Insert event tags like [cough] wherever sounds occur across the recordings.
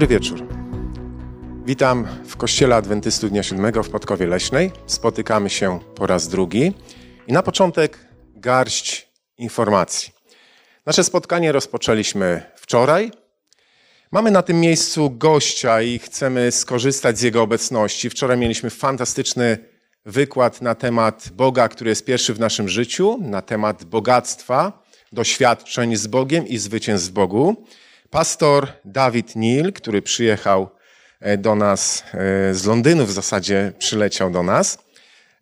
Dobry wieczór. Witam w Kościele Adwentystów Dnia Siódmego w Podkowie Leśnej. Spotykamy się po raz drugi. I na początek garść informacji. Nasze spotkanie rozpoczęliśmy wczoraj. Mamy na tym miejscu gościa i chcemy skorzystać z jego obecności. Wczoraj mieliśmy fantastyczny wykład na temat Boga, który jest pierwszy w naszym życiu, na temat bogactwa, doświadczeń z Bogiem i zwycięstw w Bogu. Pastor Dawid Neal, który przyjechał e, do nas e, z Londynu, w zasadzie przyleciał do nas,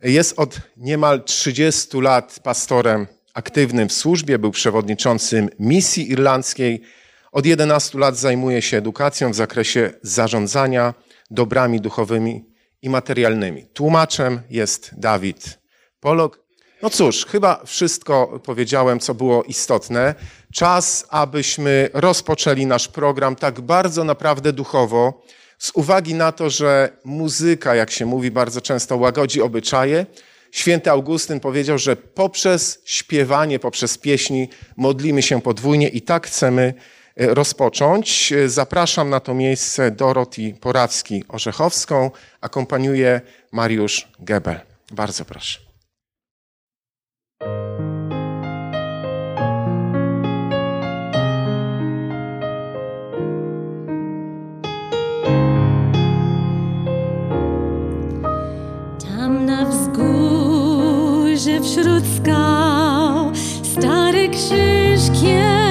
jest od niemal 30 lat pastorem aktywnym w służbie, był przewodniczącym misji irlandzkiej. Od 11 lat zajmuje się edukacją w zakresie zarządzania dobrami duchowymi i materialnymi. Tłumaczem jest Dawid Polok. No cóż, chyba wszystko powiedziałem, co było istotne. Czas, abyśmy rozpoczęli nasz program tak bardzo naprawdę duchowo, z uwagi na to, że muzyka, jak się mówi, bardzo często łagodzi obyczaje. Święty Augustyn powiedział, że poprzez śpiewanie, poprzez pieśni modlimy się podwójnie i tak chcemy e, rozpocząć. Zapraszam na to miejsce Doroti Porawski-Orzechowską, akompaniuje Mariusz Gebel. Bardzo proszę. Tam na wzgórze wśród skał stary krzyż kiedyś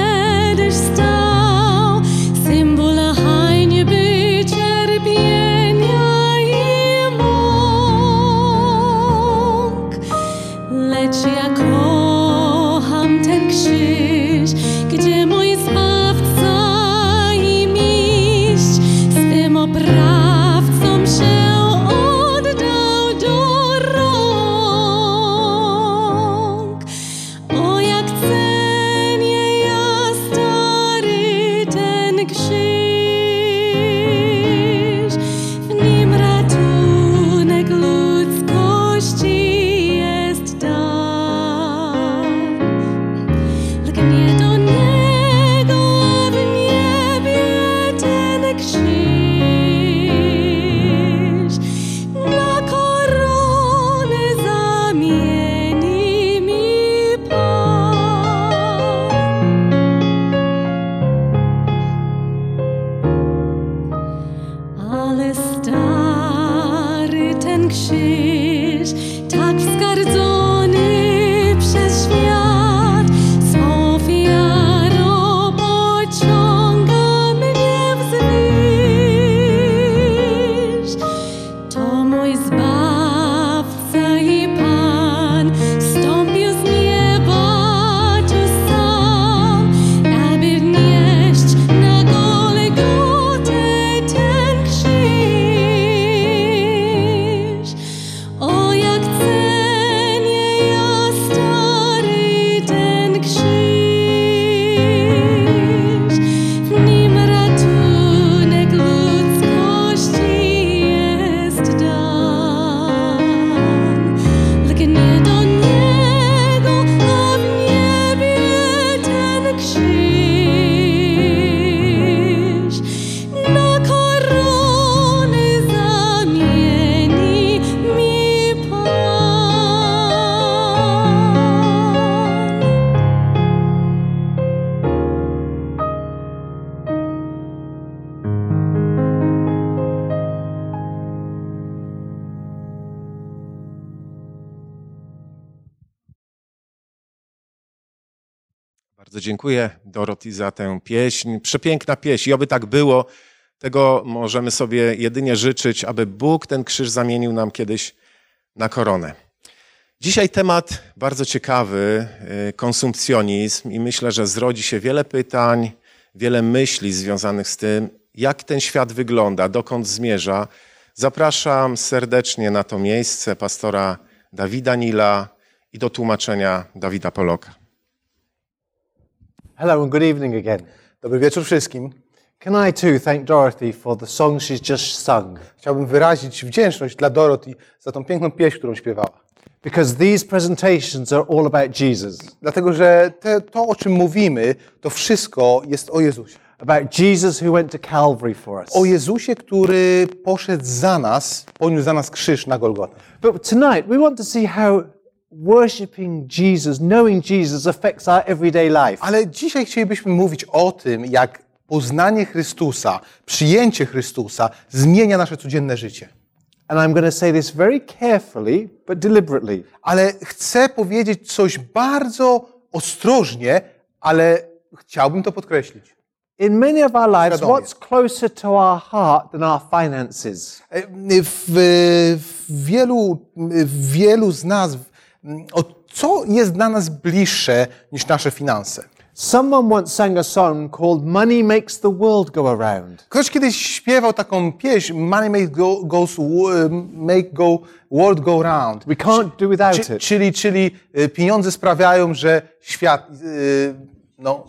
dziękuję Doroti za tę pieśń. Przepiękna pieśń. I oby tak było, tego możemy sobie jedynie życzyć, aby Bóg ten krzyż zamienił nam kiedyś na koronę. Dzisiaj temat bardzo ciekawy, y, konsumpcjonizm i myślę, że zrodzi się wiele pytań, wiele myśli związanych z tym, jak ten świat wygląda, dokąd zmierza. Zapraszam serdecznie na to miejsce pastora Dawida Nila i do tłumaczenia Dawida Poloka. Hello and good evening again. Dobry wieczór wszystkim. Can I too thank Dorothy for the song she's just sung? Chciałbym wyrazić wdzięczność dla Dorothy za tą piękną pieśń, którą śpiewała. Because these presentations are all about Jesus. Dlatego, że te, to, o czym mówimy, to wszystko jest o Jezusie. about Jesus who went to Calvary for us. O Jezusie, który poszedł za nas, poniósł za nas krzyż na Golgotę. But tonight we want to see how worshipping Jesus, knowing Jesus affects our everyday life. Ale dzisiaj chcielibyśmy mówić o tym, jak poznanie Chrystusa, przyjęcie Chrystusa zmienia nasze codzienne życie. And I'm going to say this very carefully, but deliberately. Ale chcę powiedzieć coś bardzo ostrożnie, ale chciałbym to podkreślić. In many of our lives, Świadomie. what's closer to our heart than our finances? E, W, w, wielu, w wielu z nas, o co jest dla nas bliższe niż nasze finanse? Someone once sang a song called Money Makes the World Go Around. Ktoś kiedyś śpiewał taką pieśń Money make go, goes, make go, world go round. We can't do without it. czyli, czyli y, pieniądze sprawiają, że świat, y, no,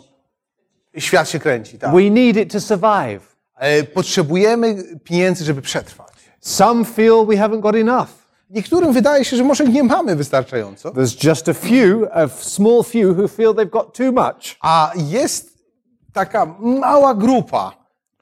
świat się kręci. Tak? We need it to survive. E, Potrzebujemy pieniędzy, żeby przetrwać. Some feel we haven't got enough. Niektórym wydaje się, że może nie mamy wystarczająco, There's just a few, a small few, who feel they've got too much. a jest taka mała grupa,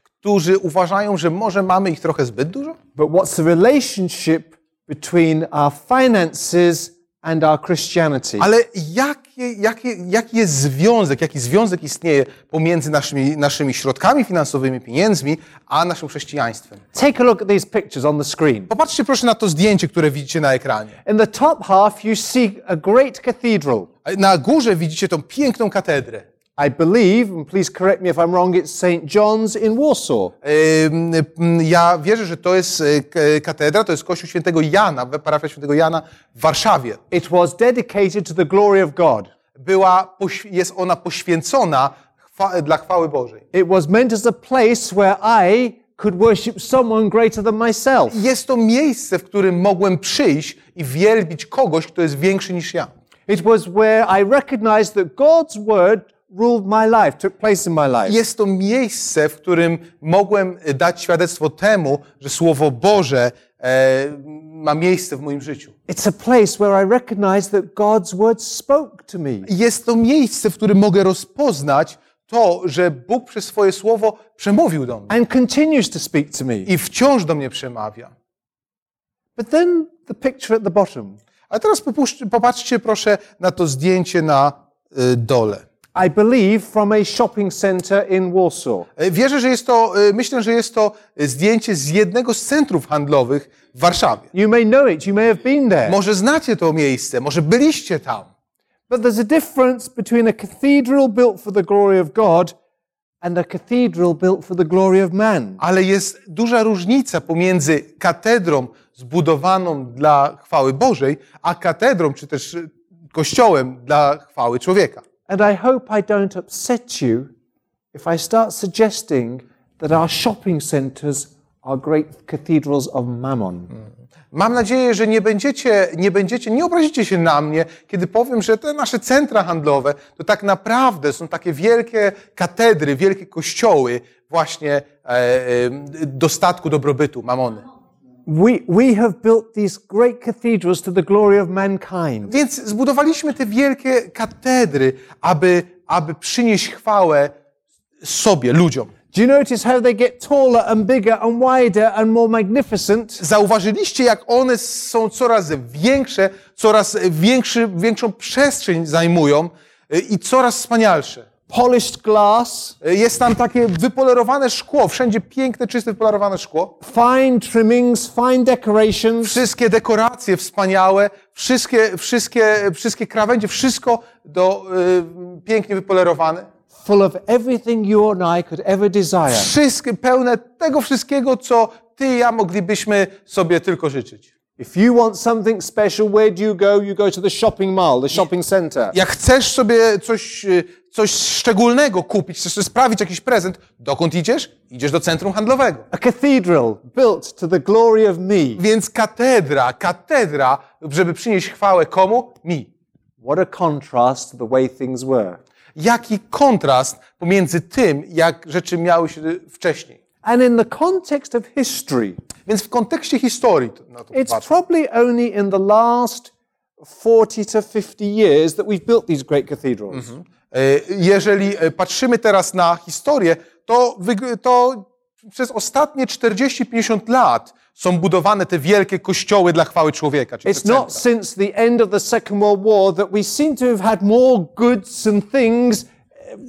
którzy uważają, że może mamy ich trochę zbyt dużo. But what's the relationship between our finances and our Christianity? Ale jakie, jakie, jaki jest związek, jaki związek istnieje pomiędzy naszymi, naszymi środkami finansowymi, pieniędzmi, a naszym chrześcijaństwem? Take a look at these pictures on the screen. Popatrzcie proszę na to zdjęcie, które widzicie na ekranie. In the top half, you see a great cathedral. Na górze widzicie tą piękną katedrę. I believe, and please correct me if I'm wrong, it's St. John's in Warsaw. Ja wierzę, że to jest e, k- katedra, to jest kościół świętego Jana, parafia świętego Jana w Warszawie. It was dedicated to the glory of God. Była, jest ona poświęcona dla chwały Bożej. It was meant as a place where I could worship someone greater than myself. Jest to miejsce, w którym mogłem przyjść i wielbić kogoś, kto jest większy niż ja. It was where I recognized that God's word ruled my life, took place in my life. Jest to miejsce, w którym mogłem e, dać świadectwo temu, że Słowo Boże e, ma miejsce w moim życiu. It's a place where I recognize that God's word spoke to me. Jest to miejsce, w którym mogę rozpoznać to, że Bóg przez swoje Słowo przemówił do mnie and continues to speak to me. i wciąż do mnie przemawia. But then the picture at the bottom. A teraz popatrzcie proszę na to zdjęcie na y, dole. I believe from a shopping center in Warsaw. E, Wierzę, że jest to, y, myślę, że jest to zdjęcie z jednego z centrów handlowych w Warszawie. You may know it, you may have been there. Może znacie to miejsce, może byliście tam. But there's a difference between a cathedral built for the glory of God and a cathedral built for the glory of man. Ale jest duża różnica pomiędzy katedrą zbudowaną dla chwały Bożej, a katedrą, czy też kościołem dla chwały człowieka. And I hope I don't upset you if I start suggesting that our shopping centers are great cathedrals of mammon. Mam nadzieję, że nie będziecie, nie będziecie, nie obrazicie się na mnie, kiedy powiem, że te nasze centra handlowe to tak naprawdę są takie wielkie katedry, wielkie kościoły właśnie e, e, dostatku, dobrobytu, mamony. We, we have built these great cathedrals to the glory of mankind. Więc zbudowaliśmy te wielkie katedry, aby, aby przynieść chwałę sobie, ludziom. Do you notice how they get taller and bigger and wider and more magnificent? Zauważyliście, jak one są coraz większe, coraz większy, większą przestrzeń zajmują y, i coraz wspanialsze. Polished glass, Y, Jest tam takie wypolerowane szkło, wszędzie piękne, czyste, wypolerowane szkło. fine trimmings, fine decorations. Wszystkie dekoracje wspaniałe, wszystkie, wszystkie, wszystkie krawędzie, wszystko do, y, pięknie wypolerowane. full of everything you and I could ever desire. Wszystkie, pełne tego wszystkiego, co ty i ja moglibyśmy sobie tylko życzyć. If you want something special, where do you go? You go to the shopping mall, the shopping center. Jak chcesz sobie coś, y, coś szczególnego kupić, chcesz sprawić jakiś prezent, dokąd idziesz? Idziesz do centrum handlowego. A cathedral built to the glory of me. Więc katedra, katedra, żeby przynieść chwałę komu? Mi. What a contrast to the way things were. Jaki kontrast pomiędzy tym, jak rzeczy miały się wcześniej. And in the context of history, Więc w kontekście historii it's patrzę. probably only in the last 40 to 50 years that we've built these great cathedrals. E, Jeżeli e, patrzymy teraz na historię, to, to przez ostatnie 40-50 lat są budowane te wielkie kościoły dla chwały człowieka. It's not since the end of the Second World War that we seem to have had more goods and things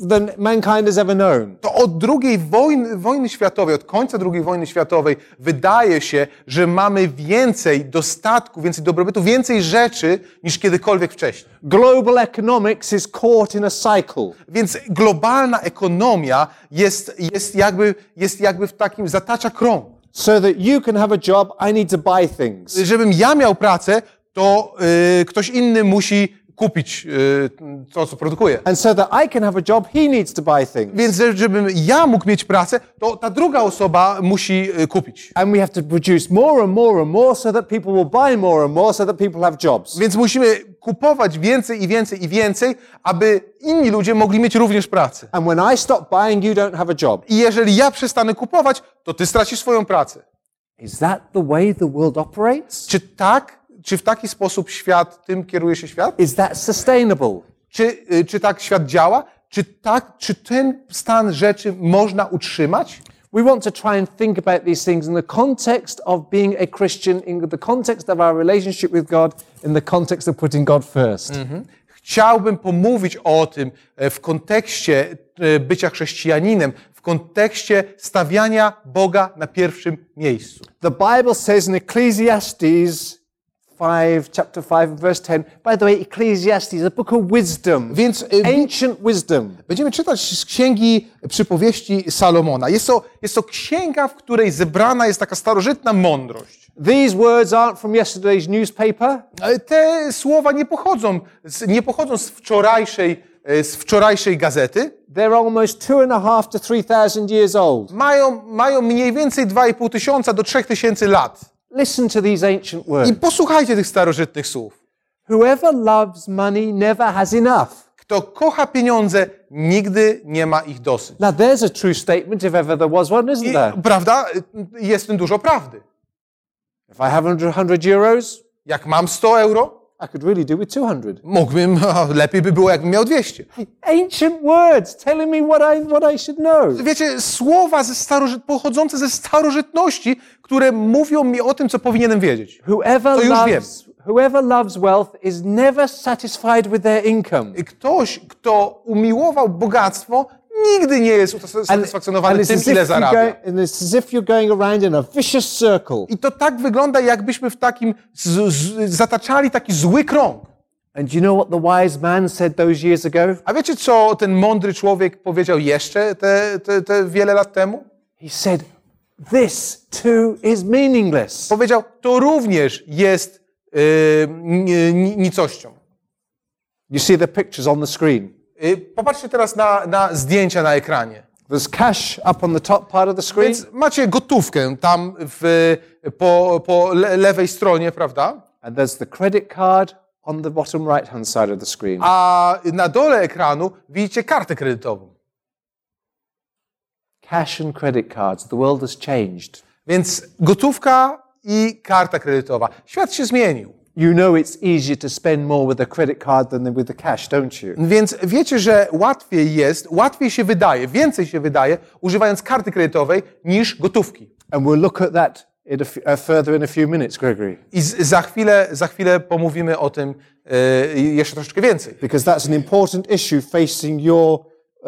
than mankind has ever known. To od II wojny, wojny światowej, od końca II wojny światowej wydaje się, że mamy więcej dostatku, więcej dobrobytu, więcej rzeczy niż kiedykolwiek wcześniej. Global economics is caught in a cycle. Więc globalna ekonomia jest, jest, jakby, jest jakby w takim, zatacza krąg. So that you can have a job, I need to buy things. Żebym ja miał pracę, to y, ktoś inny musi kupić y, to, co produkuje. And so that I can have a job, he needs to buy things. Więc że- żebym ja mógł mieć pracę, to ta druga osoba musi y, kupić. And we have to produce more and more and more so that people will buy more and more so that people have jobs. Więc musimy kupować więcej i więcej i więcej, aby inni ludzie mogli mieć również pracę. And when I stop buying, you don't have a job. I jeżeli ja przestanę kupować, to ty stracisz swoją pracę. Is that the way the world operates? Czy tak, czy w taki sposób świat, tym kieruje się świat? Is that sustainable? Czy, y, czy tak świat działa? Czy tak, czy ten stan rzeczy można utrzymać? We want to try and think about these things in the context of being a Christian, in the context of our relationship with God, in the context of putting God first. Chciałbym pomówić o tym e, w kontekście e, bycia chrześcijaninem, w kontekście stawiania Boga na pierwszym miejscu. The Bible says in Ecclesiastes 5, chapter 5, verse 10, by the way, Ecclesiastes is a book of wisdom, Więc y, ancient wisdom. będziemy czytać z księgi przypowieści Salomona. Jest to, jest to księga, w której zebrana jest taka starożytna mądrość. These words aren't from yesterday's newspaper. Te słowa nie pochodzą, z, nie pochodzą z wczorajszej, e, z wczorajszej gazety. They're almost two and a half to three thousand years old. Mają, mają mniej więcej 2,5 tysiąca do 3 tysięcy lat. Listen to these ancient I words. posłuchajcie tych starożytnych słów. Whoever loves money never has enough. Kto kocha pieniądze, nigdy nie ma ich dosyć. Now, there's a true statement if ever there was one, isn't I, there? prawda? Jest w tym dużo prawdy. If I have 100 euros, Jak mam 100 euro, I could really do with 200. mógłbym, [laughs] lepiej by było, jakbym miał 200. Ancient words telling me what I, what I should know. Wiecie, słowa ze starożyt, pochodzące ze starożytności, które mówią mi o tym, co powinienem wiedzieć. Whoever To już loves, whoever loves wealth is never satisfied with their income. Ktoś, kto umiłował bogactwo, nigdy nie jest usatysfakcjonowany tym, ile zarabia. go, and it's as if you're going around in a vicious circle. I to tak wygląda, jakbyśmy w takim, z, z, zataczali taki zły krąg. And do you know what the wise man said those years ago? A wiecie, co ten mądry człowiek powiedział jeszcze te, te, te wiele lat temu? He said, This too is meaningless. Powiedział, to również jest yy, ni- ni- nicością. You see the pictures on the screen. Yy, popatrzcie teraz na, na zdjęcia na ekranie. There's cash up on the top part of the screen, Więc macie gotówkę tam w, po, po le, lewej stronie, prawda? and there's the credit card on the bottom right hand side of the screen. A na dole ekranu widzicie kartę kredytową. Cash and credit cards. The world has changed. Więc gotówka i karta kredytowa. Świat się zmienił. You know it's easier to spend more with a credit card than with the cash, don't you? Więc wiecie, że łatwiej jest, łatwiej się wydaje, więcej się wydaje, używając karty kredytowej niż gotówki. And we'll look at that in a f- uh, further in a few minutes, Gregory, I z, za, chwilę, za chwilę pomówimy o tym e, jeszcze troszeczkę więcej. because that's an important issue facing your,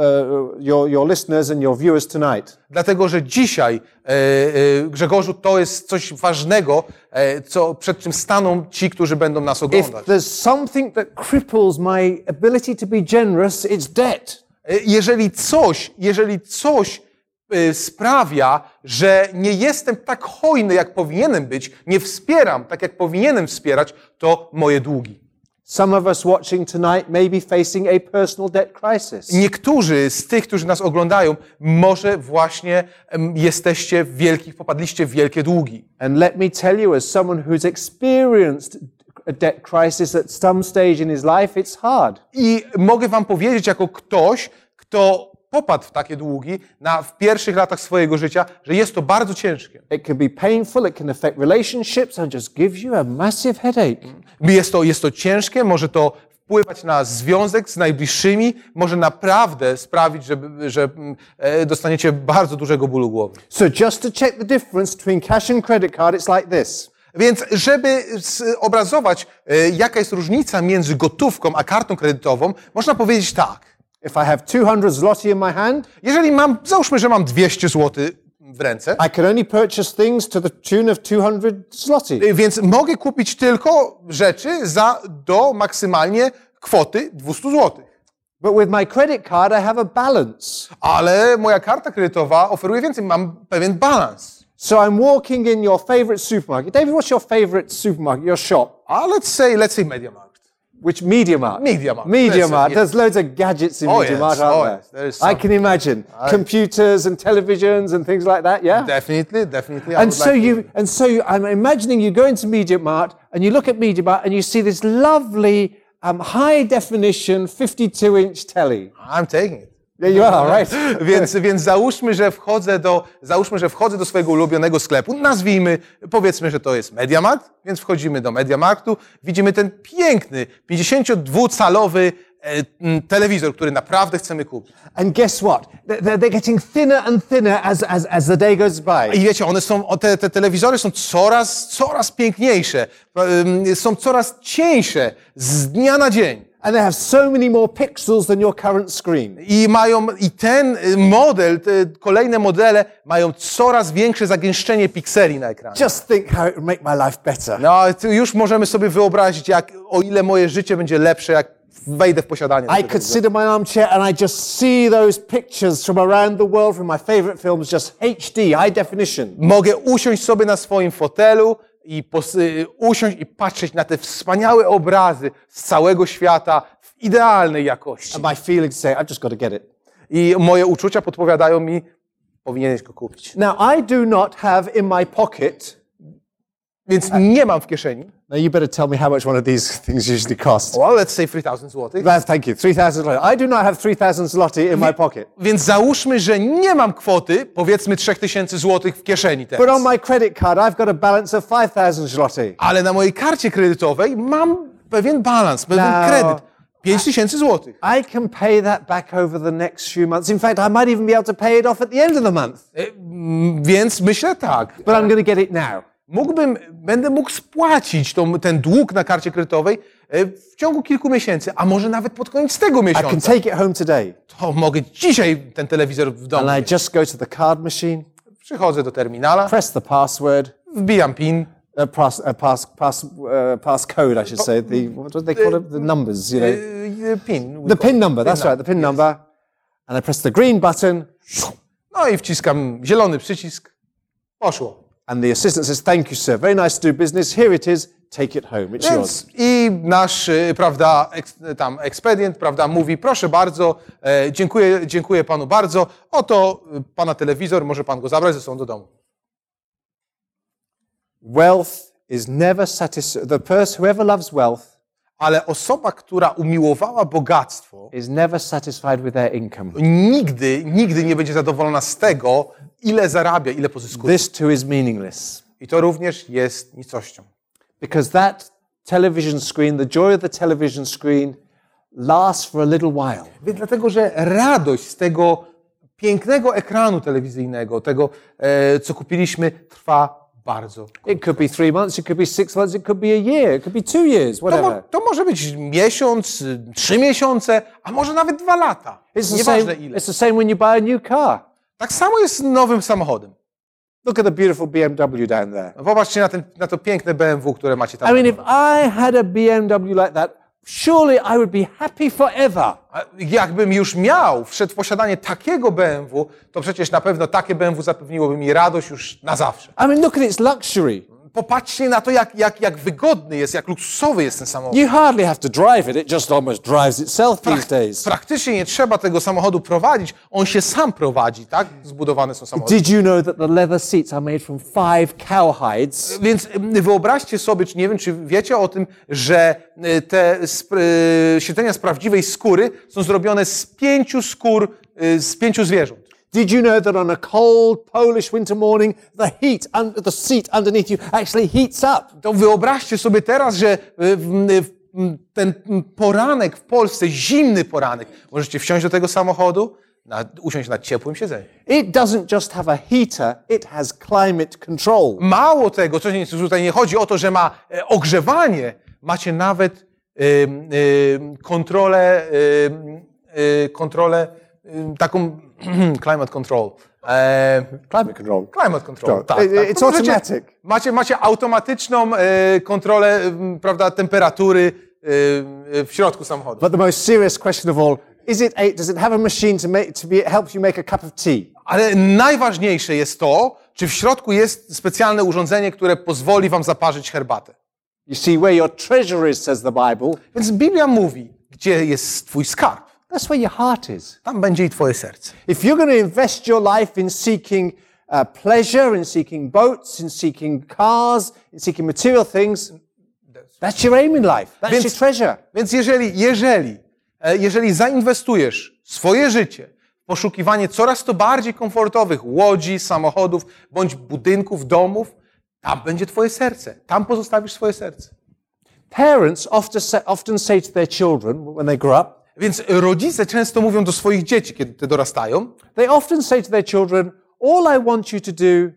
uh, your, your listeners and your viewers tonight. Dlatego, że dzisiaj, e, e, Grzegorzu, to jest coś ważnego, e, co, przed czym staną ci, którzy będą nas If oglądać. there's something that cripples my ability to be generous, it's debt. E, Jeżeli coś, jeżeli coś e, sprawia, że nie jestem tak hojny, jak powinienem być, nie wspieram tak, jak powinienem wspierać, to moje długi. Some of us watching tonight may be facing a personal debt crisis. Niektórzy z tych, którzy nas oglądają, może właśnie jesteście w wielkich, popadliście w wielkie długi. And let me tell you, as someone who's experienced a debt crisis at some stage in his life, it's hard. I mogę wam powiedzieć, jako ktoś, kto popadł w takie długi na, w pierwszych latach swojego życia, że jest to bardzo ciężkie. It can be painful, it can affect relationships, and just gives you a massive headache. Jest to, jest to ciężkie, może to wpływać na związek z najbliższymi, może naprawdę sprawić, że, że mm, e, dostaniecie bardzo dużego bólu głowy. So just to check the difference between cash and credit card, it's like this. Więc żeby obrazować, e, jaka jest różnica między gotówką a kartą kredytową, można powiedzieć tak. If I have 200 zloty in my hand, Jeżeli mam, załóżmy, że mam 200 zł w ręce, I can only purchase things to the tune of 200 zloty. e, więc mogę kupić tylko rzeczy za do maksymalnie kwoty 200 zł. But with my credit card, I have a balance. Ale moja karta kredytowa oferuje więcej, mam pewien balans. So I'm walking in your favorite supermarket. David, what's your favorite supermarket, your shop? A let's say, let's say MediaMarkt. Which Media Mart? Media Mart. Media There's Mart. yeah. There's loads of gadgets in Oh, Media yes. Mart, aren't Oh, there? yes. There is I can imagine computers and televisions and things like that. Yeah. Definitely, definitely. I and so like to- you, and so you, I'm imagining you go into Media Mart and you look at Media Mart and you see this lovely um, high definition 52 inch telly. I'm taking it. Are, [laughs] right? Więc, więc załóżmy, że wchodzę do, załóżmy, że wchodzę do swojego ulubionego sklepu. Nazwijmy, powiedzmy, że to jest Mediamarkt, więc wchodzimy do Mediamarktu. Widzimy ten piękny, 52-calowy e, telewizor, który naprawdę chcemy kupić. And guess what? They're, they're- getting thinner and thinner as, as, as the day goes by. I wiecie, one są, te, te telewizory są coraz, coraz piękniejsze, em, są coraz cieńsze z dnia na dzień. And they have so many more pixels than your current screen. I mają, i ten y, model, te kolejne modele mają coraz większe zagęszczenie pikseli na ekranie. Just think how it would make my life better. No, już możemy sobie wyobrazić, jak, o ile moje życie będzie lepsze, jak wejdę w posiadanie. I could sit in my armchair and I just see those pictures from around the world from my favorite films, just HD, high definition. Mogę usiąść sobie na swoim fotelu i y, usiąść i patrzeć na te wspaniałe obrazy z całego świata w idealnej jakości. And my feelings say, I've just got to get it. I moje uczucia podpowiadają mi, powinieneś go kupić. Now, I do not have in my pocket. Więc nie mam w kieszeni. Now, you better tell me how much one of these [laughs] things usually costs. Well, let's say 3000 zł. Well, thank you. 3,000 zloty. I do not have 3,000 zloty in my pocket. Więc załóżmy, że nie mam kwoty, powiedzmy 3000 zł w kieszeni But on teraz. my credit card, I've got a balance of 5,000 zloty. Ale na mojej karcie kredytowej mam pewien balans, pewien No. kredyt. 5000 zł. I can pay that back over the next few months. In fact, I might even be able to pay it off at the end of the month. Więc myślę tak. But I'm going to get it now. Mógłbym, będę mógł spłacić tą, ten dług na karcie kredytowej e, w ciągu kilku miesięcy, a może nawet pod koniec tego I can miesiąca. take it home today. To mogę dzisiaj ten telewizor w domu. And I just go to the card machine, Przychodzę do terminala, press the password, wbijam PIN, uh, pass, uh, pass, pass, uh, passcode, I should say. The, what do they call it? The numbers, you know. e, PIN. The pin number, that's right, the pin yes. number. And I press the green button, No i wciskam zielony przycisk. Poszło. And the assistant says, Thank you, sir. Very nice to do business. Here it is. Take it home. It's yours. Więc i nasz, y, prawda, eks, tam ekspedient, prawda, mówi, proszę bardzo, e, dziękuję, dziękuję panu bardzo, oto y, pana telewizor, może pan go zabrać ze sobą do domu. Wealth is never satisfied. The person, whoever loves wealth, Ale osoba, która umiłowała bogactwo, is never satisfied with their income. nigdy, nigdy nie będzie zadowolona z tego, ile zarabia, ile pozyskuje. This too is meaningless I to również jest nicością. because that television screen, the joy of the television screen, lasts for a little while. Więc dlatego, że radość z tego pięknego ekranu telewizyjnego, tego, e, co kupiliśmy, trwa bardzo It could be three months, it could be six months, it could be a year, it could be two years, To, mo- whatever. to może być miesiąc, trzy miesiące, a może nawet dwa lata. It's the, same, ile. it's the same when you buy a new car. Tak samo jest z nowym samochodem. Look at the beautiful BMW down there. Popatrzcie na, ten, na to piękne BMW, które macie tam. I mean, if I had a BMW like that, surely I would be happy forever. Jakbym już miał, wszedł w posiadanie takiego BMW, to przecież na pewno takie BMW zapewniłoby mi radość już na zawsze. I mean, look at its luxury. Popatrzcie na to, jak, jak, jak wygodny jest, jak luksusowy jest ten samochód. You hardly have to drive it, it just almost drives itself these days. Praktycznie nie trzeba tego samochodu prowadzić, on się sam prowadzi, tak? Zbudowane są samochody. Did you know that the leather seats are made from five cow hides? Więc y, wyobraźcie sobie, czy nie wiem, czy wiecie o tym, że y, te y, siedzenia z prawdziwej skóry są zrobione z pięciu skór, z pięciu zwierząt. Did you know that on a cold Polish winter morning, the heat, under the seat underneath you actually heats up? To wyobraźcie sobie teraz, że y, w, y, w mm, ten poranek w Polsce, zimny poranek, możecie wsiąść do tego samochodu, na, usiąść na ciepłym siedzeniu. It doesn't just have a heater, it has climate control. Mało tego, co tutaj nie chodzi o to, że ma e, ogrzewanie, macie nawet ym, ym, kontrolę, y, kontrolę taką climate control. E, Climate control. Climate control, Tak. tak. It- tak. it's To możecie- automatic. Macie, macie automatyczną e, kontrolę m, prawda, temperatury e, w środku samochodu. But the most serious question of all is it a, does it have a machine to, make, to be, help you make a cup of tea? Ale najważniejsze jest to, czy w środku jest specjalne urządzenie, które pozwoli wam zaparzyć herbatę. You see, where your treasure is, says the Bible, Więc Biblia mówi, gdzie jest twój skarb, that's where your heart is. tam będzie i twoje serce. If you're going to invest your life in seeking uh, pleasure, in seeking boats, in seeking cars, in seeking material things, that's your aim in life. That's Więc- your treasure. Więc jeżeli, jeżeli, e, jeżeli zainwestujesz swoje życie w poszukiwanie coraz to bardziej komfortowych łodzi, samochodów bądź budynków, domów, tam będzie twoje serce. Tam pozostawisz swoje serce. Parents often say, often say to their children when they grow up, Więc rodzice często mówią do swoich dzieci, kiedy te dorastają, they often say to their children, All I want you to do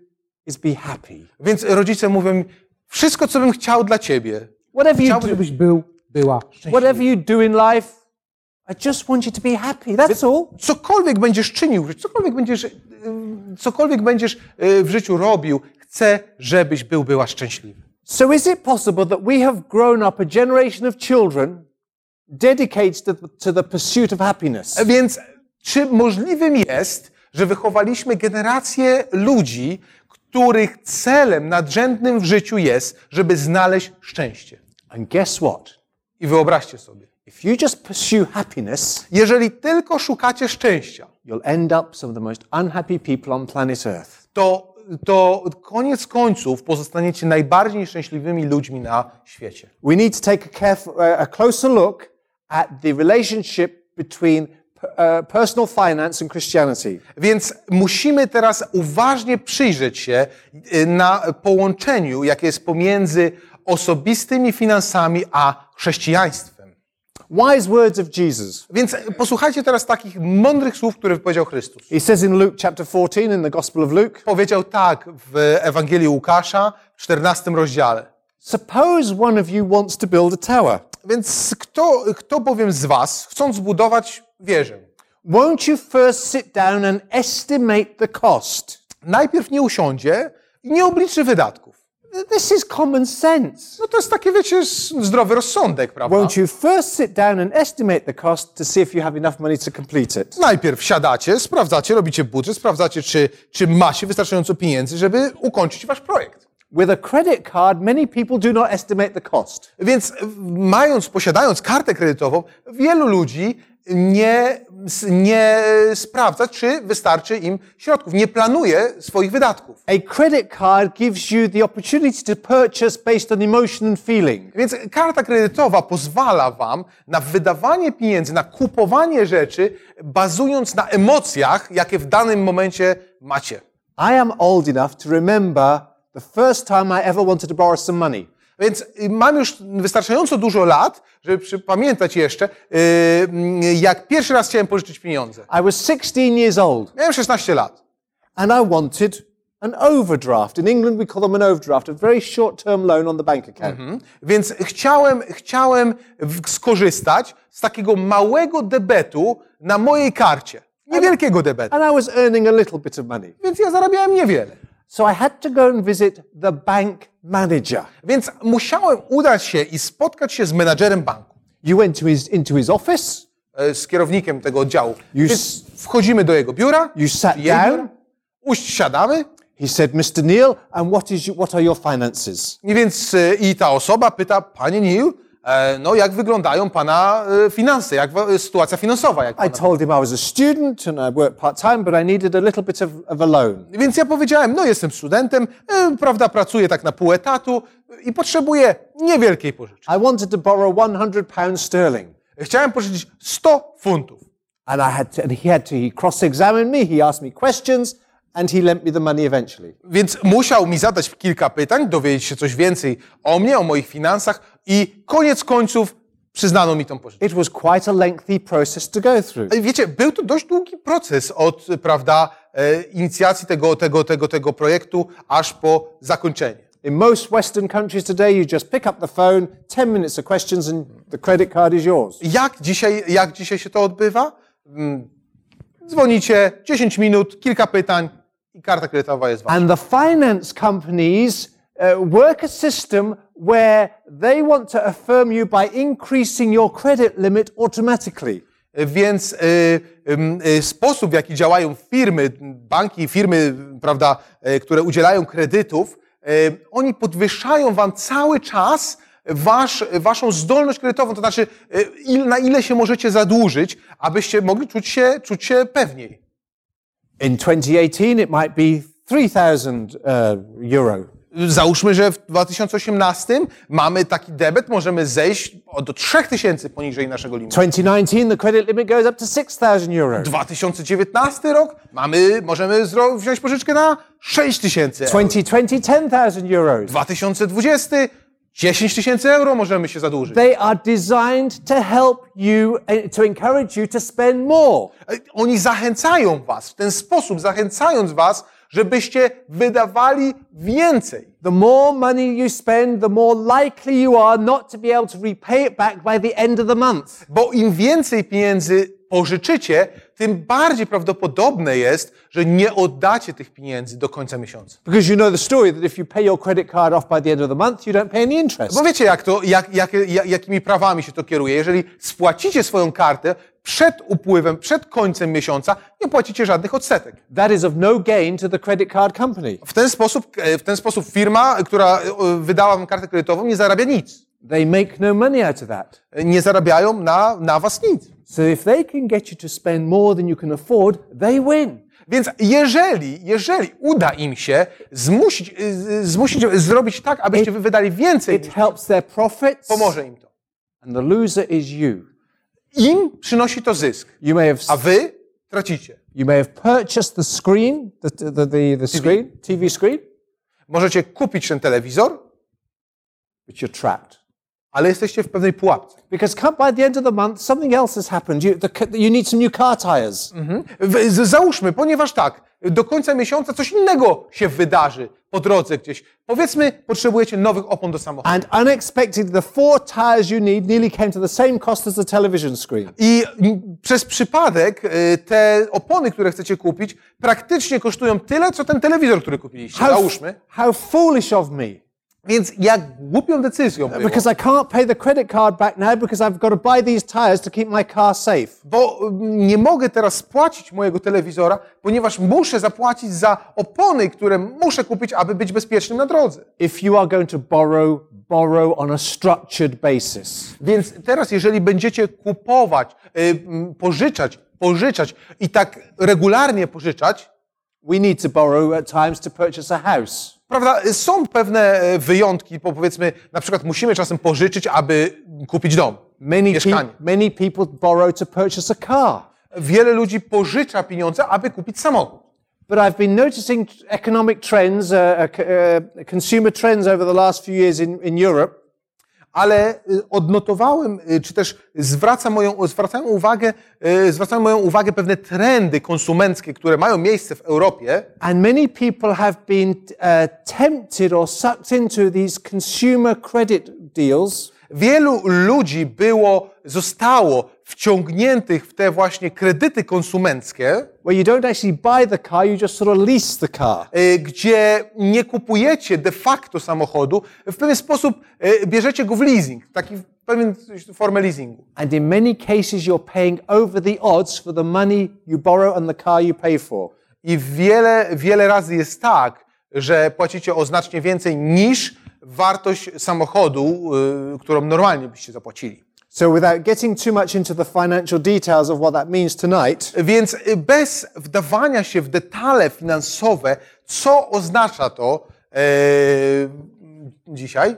is be happy. więc rodzice mówią wszystko, co bym chciał dla ciebie, Whatever you chciałbym, do, żebyś był, była szczęśliwa. whatever you do in life, I just want you to be happy. That's all. Cokolwiek będziesz czynił, cokolwiek będziesz, y, cokolwiek będziesz y, w życiu robił, chcę, żebyś był, była szczęśliwy. So is it possible that we have grown up a generation of children dedicated to, to the pursuit of happiness? Więc czy możliwym jest, że wychowaliśmy generację ludzi, których celem nadrzędnym w życiu jest, żeby znaleźć szczęście? And guess what? I wyobraźcie sobie, If you just pursue happiness, jeżeli tylko szukacie szczęścia, you'll end up some of the most unhappy people on planet Earth. to, to koniec końców pozostaniecie najbardziej nieszczęśliwymi ludźmi na świecie. We need to take a, careful, uh, a closer look at the relationship between uh, personal finance and Christianity. Więc musimy teraz uważnie przyjrzeć się y, na połączeniu, jakie jest pomiędzy osobistymi finansami a chrześcijaństwem. Wise words of Jesus. Więc posłuchajcie teraz takich mądrych słów, które powiedział Chrystus. He says in Luke chapter 14, in the Gospel of Luke, Powiedział tak w Ewangelii Łukasza w 14 rozdziale. Suppose one of you wants to build a tower. Więc kto, kto bowiem z was, chcąc zbudować wieżę, Won't you first sit down and estimate the cost? najpierw nie usiądzie i nie obliczy wydatków. This is common sense. No to jest takie, wiecie, zdrowy rozsądek, prawda? Won't you first sit down and estimate the cost to see if you have enough money to complete it? Najpierw siadacie, sprawdzacie, robicie budżet, sprawdzacie, czy, czy macie wystarczająco pieniędzy, żeby ukończyć wasz projekt. With a credit card, many people do not estimate the cost. Więc mając, posiadając kartę kredytową, wielu ludzi nie, nie sprawdza, czy wystarczy im środków, nie planuje swoich wydatków. A credit card gives you the opportunity to purchase based on emotion and feeling. Więc karta kredytowa pozwala wam na wydawanie pieniędzy, na kupowanie rzeczy, bazując na emocjach, jakie w danym momencie macie. I am old enough to remember the first time I ever wanted to borrow some money. Więc y, mam już wystarczająco dużo lat, żeby przypamiętać jeszcze, y, jak pierwszy raz chciałem pożyczyć pieniądze. I was 16 years old Miałem 16 lat. and I wanted an overdraft. In England, we call them an overdraft, a very short term loan on the bank account. Więc chciałem, chciałem skorzystać z takiego małego debetu na mojej karcie. Niewielkiego debetu. And I was earning a little bit of money. Więc ja zarabiałem niewiele. So I had to go and visit the bank manager. Więc musiałem udać się i spotkać się z menadżerem banku, You went to his, into his office, e, z kierownikiem tego oddziału. Już- Więc wchodzimy do jego biura. you sat jej biura, down. Uść, siadamy. He said, Mr. Neil, and what, is you, what are your finances? I więc e, i ta osoba pyta, panie Neil, no jak wyglądają pana e, finanse, jak wa- sytuacja finansowa? Jak I told him I was a student and I worked part time, but I needed a little bit of, of a loan. Więc ja powiedziałem, no jestem studentem, e, prawda, pracuję tak na pół etatu i potrzebuję niewielkiej pożyczki. I wanted to borrow 100 pounds sterling. Chciałem pożyczyć 100 funtów. And I had to, and he had to, he cross-examined me, he asked me questions, and he lent me the money eventually. Więc musiał mi zadać kilka pytań, dowiedzieć się coś więcej o mnie, o moich finansach i koniec końców przyznano mi tą pożyczkę. It was quite a lengthy process to go through. Wiecie, był to dość długi proces od, prawda, e, inicjacji tego, tego, tego, tego projektu aż po zakończenie. In most Western countries today, you just pick up the phone, 10 minutes of questions, and the credit card is yours. Jak dzisiaj, jak dzisiaj się to odbywa? Mm, Dzwonicie, 10 minut, kilka pytań i karta kredytowa jest wasza. And the finance companies uh, work a system where they want to affirm you by increasing your credit limit automatically. Więc y, ym, y, sposób, w jaki działają firmy, banki, firmy, prawda, y, które udzielają kredytów, y, oni podwyższają wam cały czas wasz, waszą zdolność kredytową, to znaczy y, il, na ile się możecie zadłużyć, abyście mogli czuć się, czuć się pewniej. In 2018, it might be 3,000 uh, euro. Załóżmy, że w 2018 mamy taki debet, możemy zejść do 3000 poniżej naszego limitu. 2019, the credit limit goes up to 6,000 euro. 2019 rok mamy, możemy wziąć pożyczkę na 6000 euro. 2020, 10,000 euros. 2020 10 tysięcy euro możemy się zadłużyć. They are designed to help you, uh, to encourage you to spend more. Oni zachęcają was w ten sposób, zachęcając was, żebyście wydawali więcej. The more money you spend, the more likely you are not to be able to repay it back by the end of the month. Bo im więcej pieniędzy pożyczycie, tym bardziej prawdopodobne jest, że nie oddacie tych pieniędzy do końca miesiąca. Because you know the story that if you pay your credit card off by the end of the month, you don't pay any interest. Bo wiecie, jak to, jak, jak, jak, jakimi prawami się to kieruje. Jeżeli spłacicie swoją kartę przed upływem, przed końcem miesiąca, nie płacicie żadnych odsetek. That is of no gain to the credit card company. W ten sposób, e, w ten sposób firma, która e, wydała wam kartę kredytową, nie zarabia nic. They make no money out of that. Nie zarabiają na, na was nic. So if they can get you to spend more than you can afford, they win. Więc jeżeli, jeżeli uda im się zmusić, y, zmusić zrobić tak, abyście wy wydali więcej, It helps their profits, pomoże im to. and the loser is you. Im przynosi to zysk, You may have a wy tracicie. you may have purchased the screen, the, the, the, the screen, TV screen, Możecie kupić ten telewizor, but you're trapped. Ale jesteście w pewnej pułapce. Because come by the end of the month, something else has happened. You, the, you need some new car tires. Z- Załóżmy, ponieważ tak, do końca miesiąca coś innego się wydarzy po drodze gdzieś. Powiedzmy, potrzebujecie nowych opon do samochodu. And unexpectedly, the four tires you need nearly came to the same cost as the television screen. I przez przypadek y, te opony, które chcecie kupić, praktycznie kosztują tyle, co ten telewizor, który kupiliście. How, Załóżmy. how foolish of me. Więc jak głupią decyzją było, Because I can't pay the credit card back now because I've got to buy these tires to keep my car safe. bo mm, nie mogę teraz spłacić mojego telewizora, ponieważ muszę zapłacić za opony, które muszę kupić, aby być bezpiecznym na drodze. If you are going to borrow, borrow on a structured basis. Więc teraz, jeżeli będziecie kupować, y, mm, pożyczać, pożyczać i tak regularnie pożyczać, We need to borrow at times to purchase a house. Prawda, są pewne e, wyjątki, bo powiedzmy, na przykład musimy czasem pożyczyć, aby kupić dom, Many, pe- mieszkanie. many people borrow to purchase a car. Wiele ludzi pożycza pieniądze, aby kupić samochód. But I've been noticing economic trends, uh, uh, consumer trends over the last few years in, in Europe. Ale y, odnotowałem, y, czy też zwraca moją, zwracają, uwagę, y, zwracają moją uwagę pewne trendy konsumenckie, które mają miejsce w Europie. And many people have been uh, tempted or sucked into these consumer credit deals. Wielu ludzi było, zostało wciągniętych w te właśnie kredyty konsumenckie, where you don't actually buy the car, you just sort of lease the car. y, gdzie nie kupujecie de facto samochodu, w pewien sposób y, bierzecie go w leasing, taki w pewien formę leasingu. And in many cases, you're paying over the odds for the money you borrow and the car you pay for. I wiele, wiele razy jest tak, że płacicie o znacznie więcej niż wartość samochodu, y, którą normalnie byście zapłacili. So, without getting too much into the financial details of what that means tonight, Więc bez wdawania się w detale finansowe, co oznacza to e, dzisiaj,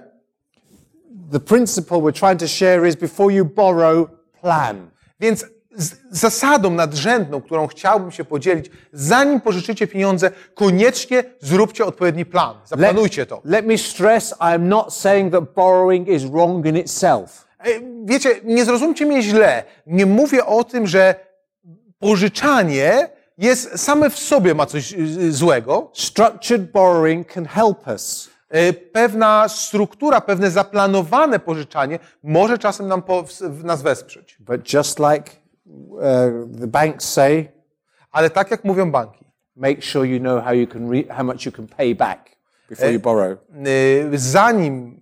the principle we're trying to share is before you borrow, plan. więc z, zasadą nadrzędną, którą chciałbym się podzielić, zanim pożyczycie pieniądze, koniecznie zróbcie odpowiedni plan. Zaplanujcie to. Let me stress, I'm not saying that borrowing is wrong in itself. E, Wiecie, nie zrozumcie mnie źle. Nie mówię o tym, że pożyczanie jest same w sobie ma coś y, złego. Structured borrowing can help us. E, Pewna struktura, pewne zaplanowane pożyczanie może czasem nam po, nas wesprzeć. But just like uh, the banks say, Ale tak jak mówią banki, make sure you know how you can re- how much you can pay back before you borrow. zanim,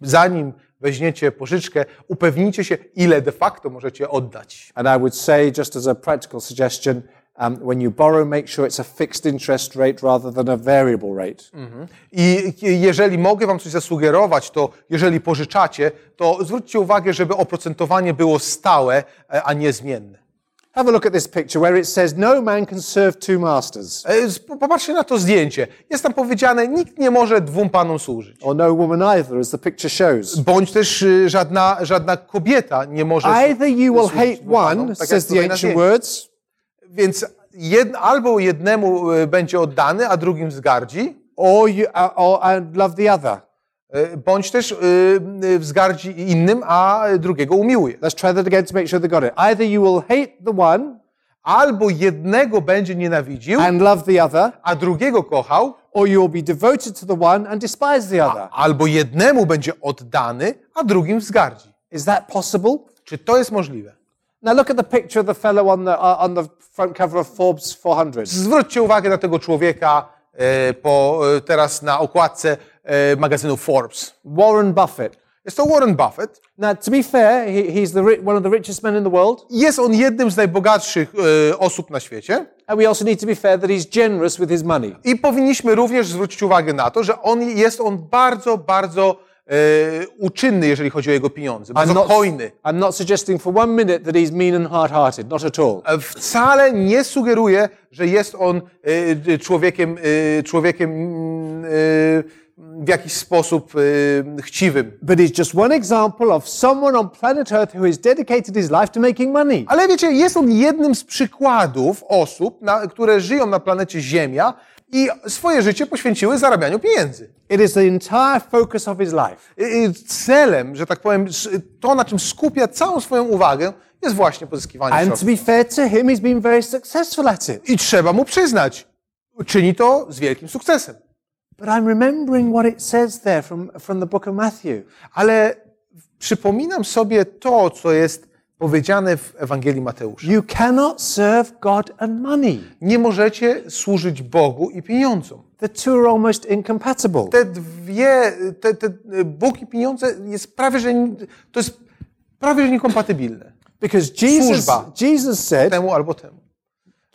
zanim weźmiecie pożyczkę, upewnijcie się, ile de facto możecie oddać. And I would say, just as a practical suggestion, um, when you borrow, make sure it's a fixed interest rate rather than a variable rate. I jeżeli mogę Wam coś zasugerować, to jeżeli pożyczacie, to zwróćcie uwagę, żeby oprocentowanie było stałe, e, a nie zmienne. Have a look at this picture where it says, No man can serve two masters, E, Popatrzcie na to zdjęcie. Jest tam powiedziane, nikt nie może dwóm panom służyć. or no woman either, as the picture shows. Bądź też y, żadna, żadna kobieta nie może słu- Either you will służyć hate dwóm panom, one, tak jak says the tutaj na ancient zdjęciu. words, Więc jed, albo jednemu y, będzie oddany, a drugim wzgardzi, or you uh, or and love the other. Y, bądź też y, y, wzgardzi innym, a drugiego umiłuje. Let's try that again to make sure they got it. Either you will hate the one Albo jednego będzie nienawidził, and love the other, a drugiego kochał, or you will be devoted to the one and despise the other. albo jednemu będzie oddany, a drugim wzgardzi. Is that possible? Czy to jest możliwe? Now look at the picture of the fellow on the uh, on the front cover of Forbes 400. Zwróćcie uwagę na tego człowieka e, po, e, teraz na okładce e, magazynu Forbes. Warren Buffett. Jest to Warren Buffett. Now, to be fair, he, he's the, one of the richest men in the world, Jest on jednym z najbogatszych e, osób na świecie. and we also need to be fair that he's generous with his money. I powinniśmy również zwrócić uwagę na to, że on jest on bardzo, bardzo e, uczynny, jeżeli chodzi o jego pieniądze. Bardzo hojny. I'm not suggesting for one minute that he's mean and hard-hearted, not at all. E, Wcale nie sugeruje, że jest on e, człowiekiem, e, człowiekiem mm, e, w jakiś sposób e, chciwym. But he's just one example of someone on planet Earth who has dedicated his life to making money. Ale wiecie, jest on jednym z przykładów osób, na, które żyją na planecie Ziemia i swoje życie poświęciły zarabianiu pieniędzy. It is the entire focus of his life. I- i Celem, że tak powiem, to na czym skupia całą swoją uwagę, jest właśnie pozyskiwanie And środków. to be fair to him, he's been very successful at it. I trzeba mu przyznać, czyni to z wielkim sukcesem. But I'm remembering what it says there from, from the book of Matthew. Ale przypominam sobie to, co jest powiedziane w Ewangelii Mateusza. You cannot serve God and money. Nie możecie służyć Bogu i pieniądzom. The two are almost incompatible. Te dwie, te, te Bóg i pieniądze jest prawie, że to jest prawie, że niekompatybilne. Because Jesus, Służba. Jesus said, Temu albo temu.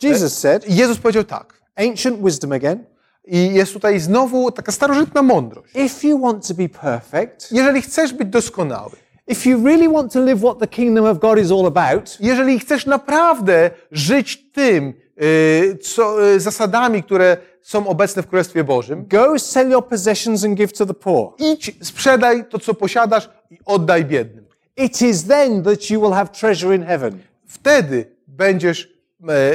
Jesus said, Jezus powiedział tak. ancient wisdom again, I jest tutaj znowu taka starożytna mądrość. if you want to be perfect, Jeżeli chcesz być doskonały, if you really want to live what the kingdom of God is all about, jeżeli chcesz naprawdę żyć tym, y, co, y, zasadami, które są obecne w Królestwie Bożym, go sell your possessions and give to the poor. idź, sprzedaj to, co posiadasz i oddaj biednym. It is then that you will have treasure in heaven. Wtedy będziesz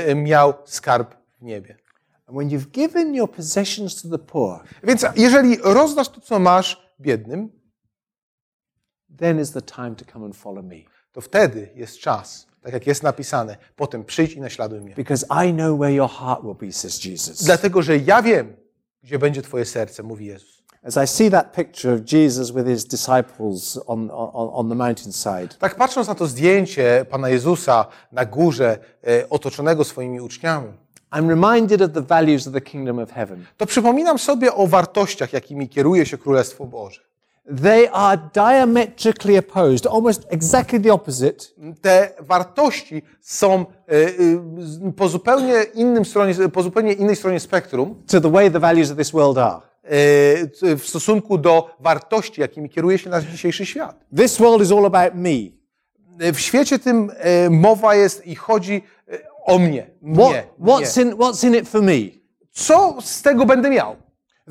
e, miał skarb w niebie. And when you've given your possessions to the poor, Więc jeżeli rozdasz to, co masz biednym, then is the time to come and follow me. to wtedy jest czas, tak jak jest napisane, potem przyjdź i naśladuj mnie. Because I know where your heart will be, says Jesus. Dlatego, że ja wiem, gdzie będzie twoje serce, mówi Jezus. As I see that picture of Jesus with his disciples on, on, on the mountainside, Tak patrząc na to zdjęcie Pana Jezusa na górze, e, otoczonego swoimi uczniami, I'm reminded of the values of the kingdom of heaven. to przypominam sobie o wartościach, jakimi kieruje się Królestwo Boże. They are diametrically opposed, almost exactly the opposite Te wartości są e, e, po zupełnie, innym stronie, po zupełnie innej stronie spektrum to the way the values of this world are. e, w stosunku do wartości, jakimi kieruje się nasz dzisiejszy świat. This world is all about me. W świecie tym mowa jest i chodzi o mnie. What, mnie, what's, mnie. in, what's in it for me? Co z tego będę miał?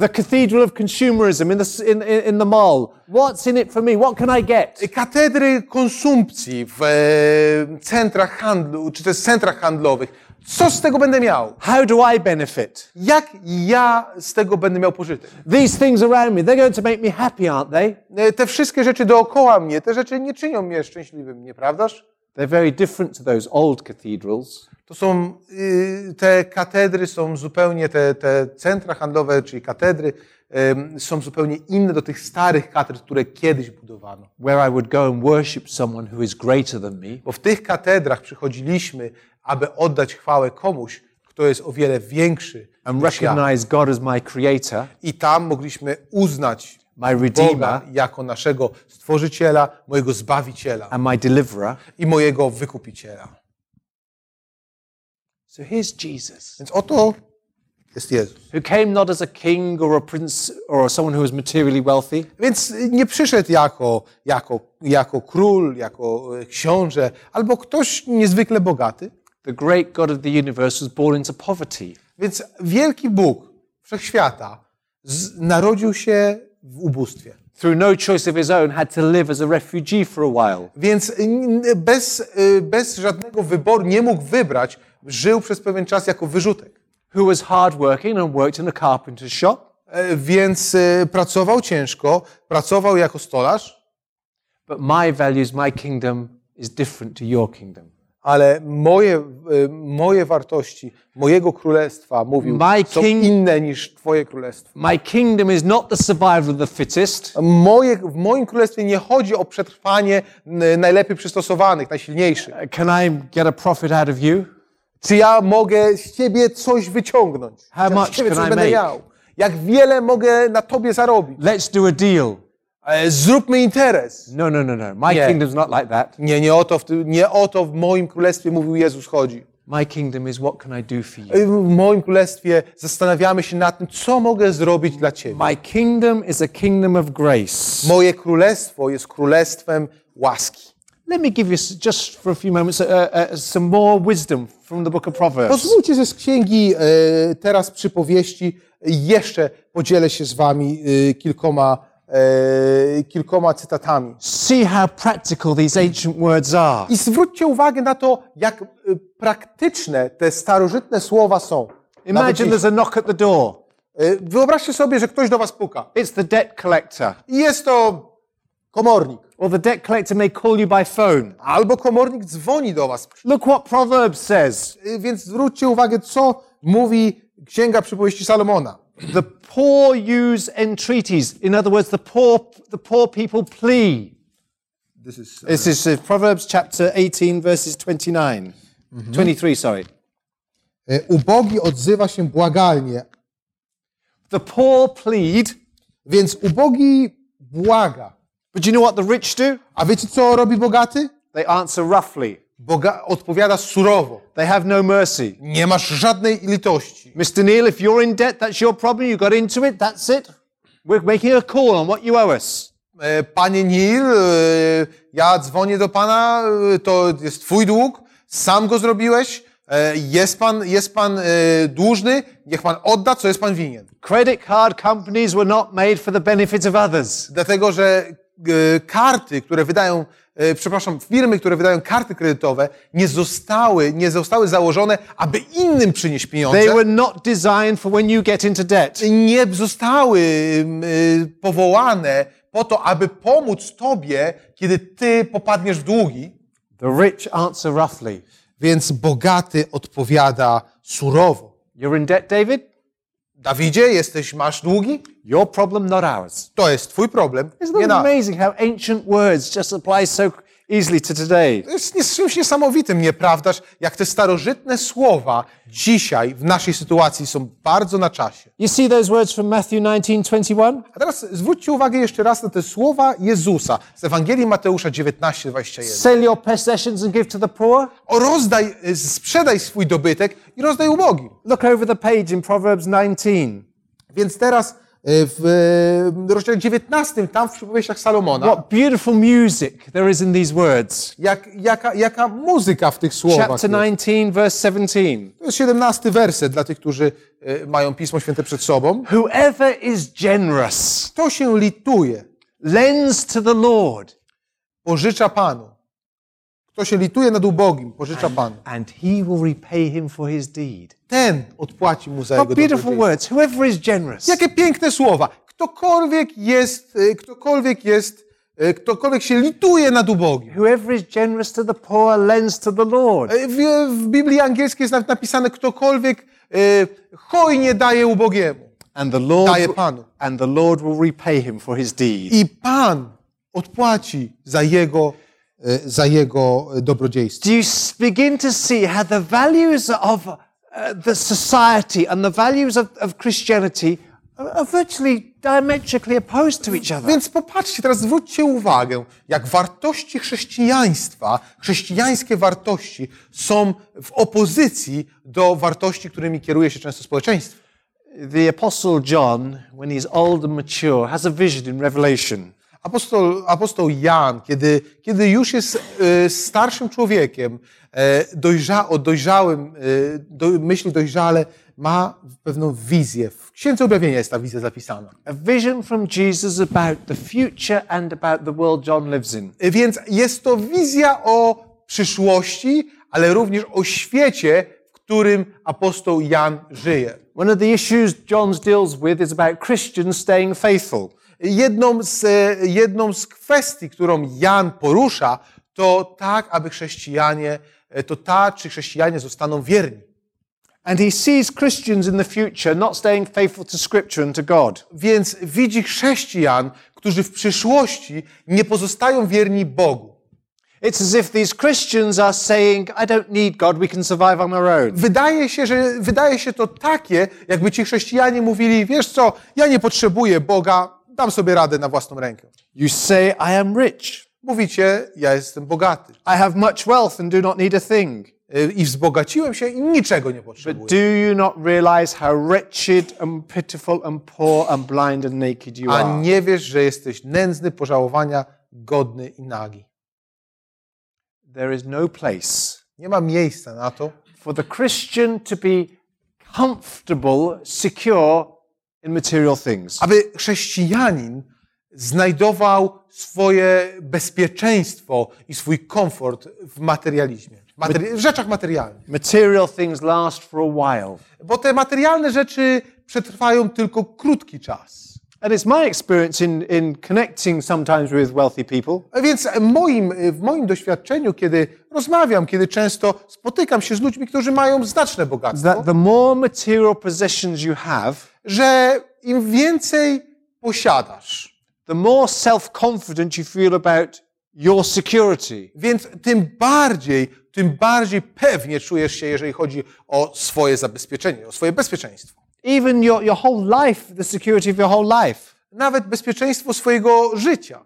The cathedral of consumerism in the, in, in the mall. What's in it for me? What can I get? Katedry konsumpcji w e, centrach handlu, czy też centrach handlowych. Co z tego będę miał? How do I benefit? Jak ja z tego będę miał pożytek? These things around me, they're going to make me happy, aren't they? E, Te wszystkie rzeczy dookoła mnie, te rzeczy nie czynią mnie szczęśliwym, nieprawdaż? They're very different to those old cathedrals. To są, y, te katedry są zupełnie, te, te centra handlowe, czyli katedry, są zupełnie inne do tych starych katedr, które kiedyś budowano. where I would go and worship someone who is greater than me. Bo w tych katedrach przychodziliśmy, aby oddać chwałę komuś, kto jest o wiele większy and recognize God as my creator, I tam mogliśmy uznać my Boga redeemer, jako naszego Stworzyciela, mojego Zbawiciela and my deliverer. i mojego Wykupiciela. So here's Jesus, Więc oto jest Jezus. who came not as a king or a prince or someone who was materially wealthy, Więc nie przyszedł jako, jako, jako król, jako e, książę, albo ktoś niezwykle bogaty. the great God of the universe was born into poverty. Więc wielki Bóg wszechświata z, narodził się w ubóstwie. Through no choice of his own, had to live as a refugee for a while. Więc bez, y, bez żadnego wyboru nie mógł wybrać, żył przez pewien czas jako wyrzutek. Who was hardworking and worked in a carpenter's shop, E, Więc y, pracował ciężko, pracował jako stolarz, but my values, my kingdom is different to your kingdom. ale moje, y, moje wartości, mojego królestwa, mówił, My są king- inne niż twoje królestwo. My kingdom is not the survival of the fittest. Moje, w moim królestwie nie chodzi o przetrwanie najlepiej przystosowanych, najsilniejszych. Can I get a profit out of you? Czy ja mogę z ciebie coś wyciągnąć? How much ciebie can I będę make? miał? Jak wiele mogę na tobie zarobić? Let's do a deal. E, Zróbmy interes. No, no, no, no. My Nie. kingdom's not like that. Nie, nie o, to w, nie o to w moim królestwie mówił Jezus chodzi. My kingdom is what can I do for you? E, W moim królestwie zastanawiamy się nad tym, co mogę zrobić dla ciebie. My kingdom is a kingdom of grace. Moje królestwo jest królestwem łaski. Let me give you just for a few moments uh, uh, some more wisdom from the book of Proverbs. Pozwólcie, że z księgi e, teraz przypowieści jeszcze podzielę się z wami e, kilkoma, e, kilkoma cytatami. See how practical these ancient words are. I zwróćcie uwagę na to, jak e, praktyczne te starożytne słowa są. Imagine there's a knock at the door. E, Wyobraźcie sobie, że ktoś do was puka. It's the debt collector. I jest to komornik. Or the debt collector may call you by phone. Albo komornik dzwoni do was. Look what Proverbs says. Więc zwróćcie uwagę, co mówi Księga Przypowieści Salomona. The poor use entreaties. In other words, the poor, the poor people plea. This is uh, Proverbs chapter 18, verses 29. 23, sorry. Ubogi odzywa się błagalnie, The poor plead, więc ubogi błaga. But you know what the rich do? A wiecie, co robi bogaty? They answer roughly. Boga odpowiada surowo. They have no mercy. Nie masz żadnej litości. Mr. Neil, if you're in debt, that's your problem. You got into it, that's it. We're making a call on what you owe us. E, Panie Nil, e, ja dzwonię do pana, e, to jest twój dług, sam go zrobiłeś, jest pan, jest pan dłużny, niech pan odda, co jest pan winien. Credit card companies were not made for the benefit of others. Dlatego, że karty, które wydają, e, przepraszam, firmy, które wydają karty kredytowe, nie zostały, nie zostały założone, aby innym przynieść pieniądze. They were not designed for when you get into debt. nie zostały y, powołane po to, aby pomóc Tobie, kiedy Ty popadniesz w długi. The rich answer roughly. Więc bogaty odpowiada surowo. You're in debt, David? Dawidzie, jesteś, masz długi? Your problem, not ours. To jest Twój problem, Isn't nie that amazing how ancient words just apply so easily to today? To jest czymś niesamowitym, nieprawdaż? Jak te starożytne słowa dzisiaj w naszej sytuacji są bardzo na czasie. You see those words from Matthew 19:21? A teraz zwróćcie uwagę jeszcze raz na te słowa Jezusa z Ewangelii Mateusza 19:21. Sell your possessions and give to the poor. O rozdaj, y, sprzedaj swój dobytek i rozdaj ubogim. Look over the page in Proverbs 19. Więc teraz w y, rozdziale 19, tam w przypowieściach Salomona, What beautiful music there is in these words. jak, jaka, jaka muzyka w tych słowach Chapter jest. 19, verse 17. To jest 17 werset dla tych, którzy y, mają Pismo Święte przed sobą. Whoever is generous Kto się lituje, lends to the Lord, pożycza Panu. Kto się lituje nad ubogim, pożycza Panu. and he will repay him for his deed. Ten odpłaci mu za What jego beautiful words. Whoever is generous. Jakie piękne słowa. Ktokolwiek jest, y, ktokolwiek jest, y, ktokolwiek się lituje nad ubogim. Whoever is generous to the poor lends to the Lord. Y, W, w Biblii angielskiej jest napisane, ktokolwiek y, hojnie daje ubogiemu. And the Lord Daje Panu. and the Lord will repay him for his deed. I Pan odpłaci za jego, za jego y, dobrodziejstwo. Do you begin to see how the values of uh, the society and the values of, of Christianity are virtually diametrically opposed to each other? Więc popatrzcie, teraz zwróćcie uwagę, jak wartości chrześcijaństwa, chrześcijańskie wartości są w opozycji do wartości, którymi kieruje się często społeczeństwo. The Apostle John, when he's old and mature, has a vision in Revelation. Apostoł, apostoł Jan, kiedy, kiedy już jest e, starszym człowiekiem, e, dojrza, o dojrzałym, e, do, myśli dojrzale, ma pewną wizję. W Księdze Objawienia jest ta wizja zapisana. A vision from Jesus about the future and about the world John lives in. Więc jest to wizja o przyszłości, ale również o świecie, w którym apostoł Jan żyje. One of the issues John deals with is about Christians staying faithful. Jedną z, e, jedną z kwestii, którą Jan porusza, to tak, aby chrześcijanie, e, to ta, czy chrześcijanie zostaną wierni. And he sees Christians in the future not staying faithful to Scripture and to God. Więc widzi chrześcijan, którzy w przyszłości nie pozostają wierni Bogu. It's as if these Christians are saying, I don't need God, we can survive on our own. Wydaje się, że wydaje się to takie, jakby ci chrześcijanie mówili, wiesz co, ja nie potrzebuję Boga, dam sobie radę na własną rękę. You say, I am rich. Mówicie, ja jestem bogaty I have much wealth and do not need a thing. y, i wzbogaciłem się i niczego nie But potrzebuję. do you not realize how wretched and pitiful and poor and blind and naked you A are? nie wiesz, że jesteś nędzny, pożałowania, godny i nagi. There is no place Nie ma miejsca na to, for the Christian to be comfortable, secure. Aby chrześcijanin znajdował swoje bezpieczeństwo i swój komfort w materializmie, w, materi- w rzeczach materialnych. Material things last for a while. Bo te materialne rzeczy przetrwają tylko krótki czas. And it's my experience in, in connecting sometimes with wealthy people Więc moim, w moim doświadczeniu, kiedy rozmawiam, kiedy często spotykam się z ludźmi, którzy mają znaczne bogactwo, that the more material possessions you have, że im więcej posiadasz, the more self confident you feel about your security. więc tym bardziej, tym bardziej pewnie czujesz się, jeżeli chodzi o swoje zabezpieczenie, o swoje bezpieczeństwo. Even your, your whole life, the security of your whole life. Nawet bezpieczeństwo swojego życia.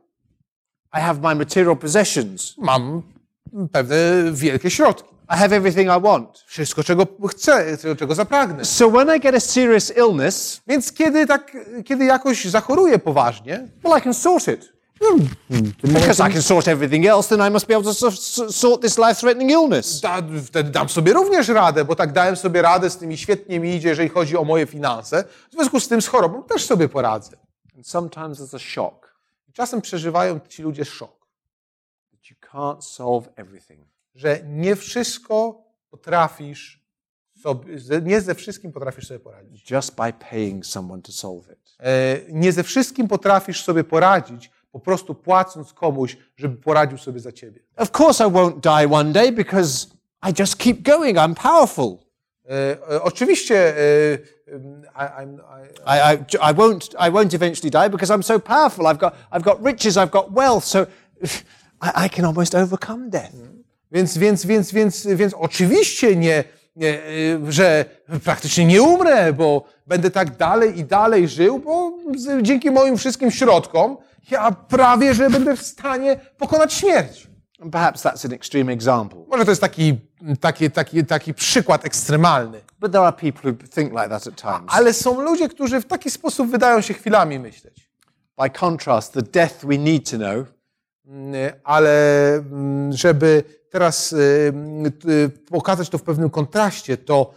I have my material possessions. Mam pewne wielkie środki. I have everything I want. Wszystko, czego chcę, czego zapragnę. So when I get a serious illness, Więc kiedy, tak, kiedy jakoś zachoruję poważnie, well, I can sort it. Because I can sort everything else, then I must be able to sort this life threatening illness. da, wtedy dam sobie również radę, bo tak dałem sobie radę z tym i świetnie mi idzie, jeżeli chodzi o moje finanse. W związku z tym z chorobą też sobie poradzę. And sometimes there's a shock I czasem przeżywają ci ludzie szok, that you can't solve everything. Że nie wszystko potrafisz sobie, nie ze wszystkim potrafisz sobie poradzić. just by paying someone to solve it. E, Nie ze wszystkim potrafisz sobie poradzić, po prostu płacąc komuś, żeby poradził sobie za ciebie. Of course, I won't die one day because I just keep going. I'm powerful. E, e, Oczywiście e, I, I'm, I, I, I, won't, I won't eventually die because I'm so powerful. I've got, I've got riches, I've got wealth, so [laughs] I, I can almost overcome death. Więc, więc, więc, więc, więc oczywiście nie, nie, y, że praktycznie nie umrę, bo będę tak dalej i dalej żył, bo dzięki moim wszystkim środkom ja prawie, że będę w stanie pokonać śmierć. Perhaps that's an extreme example. Może to jest taki, taki, taki, taki przykład ekstremalny. But there are people who think like that at times. Ale są ludzie, którzy w taki sposób wydają się chwilami myśleć. By contrast, the death we need to know Ale mm, żeby teraz y, y, pokazać to w pewnym kontraście, to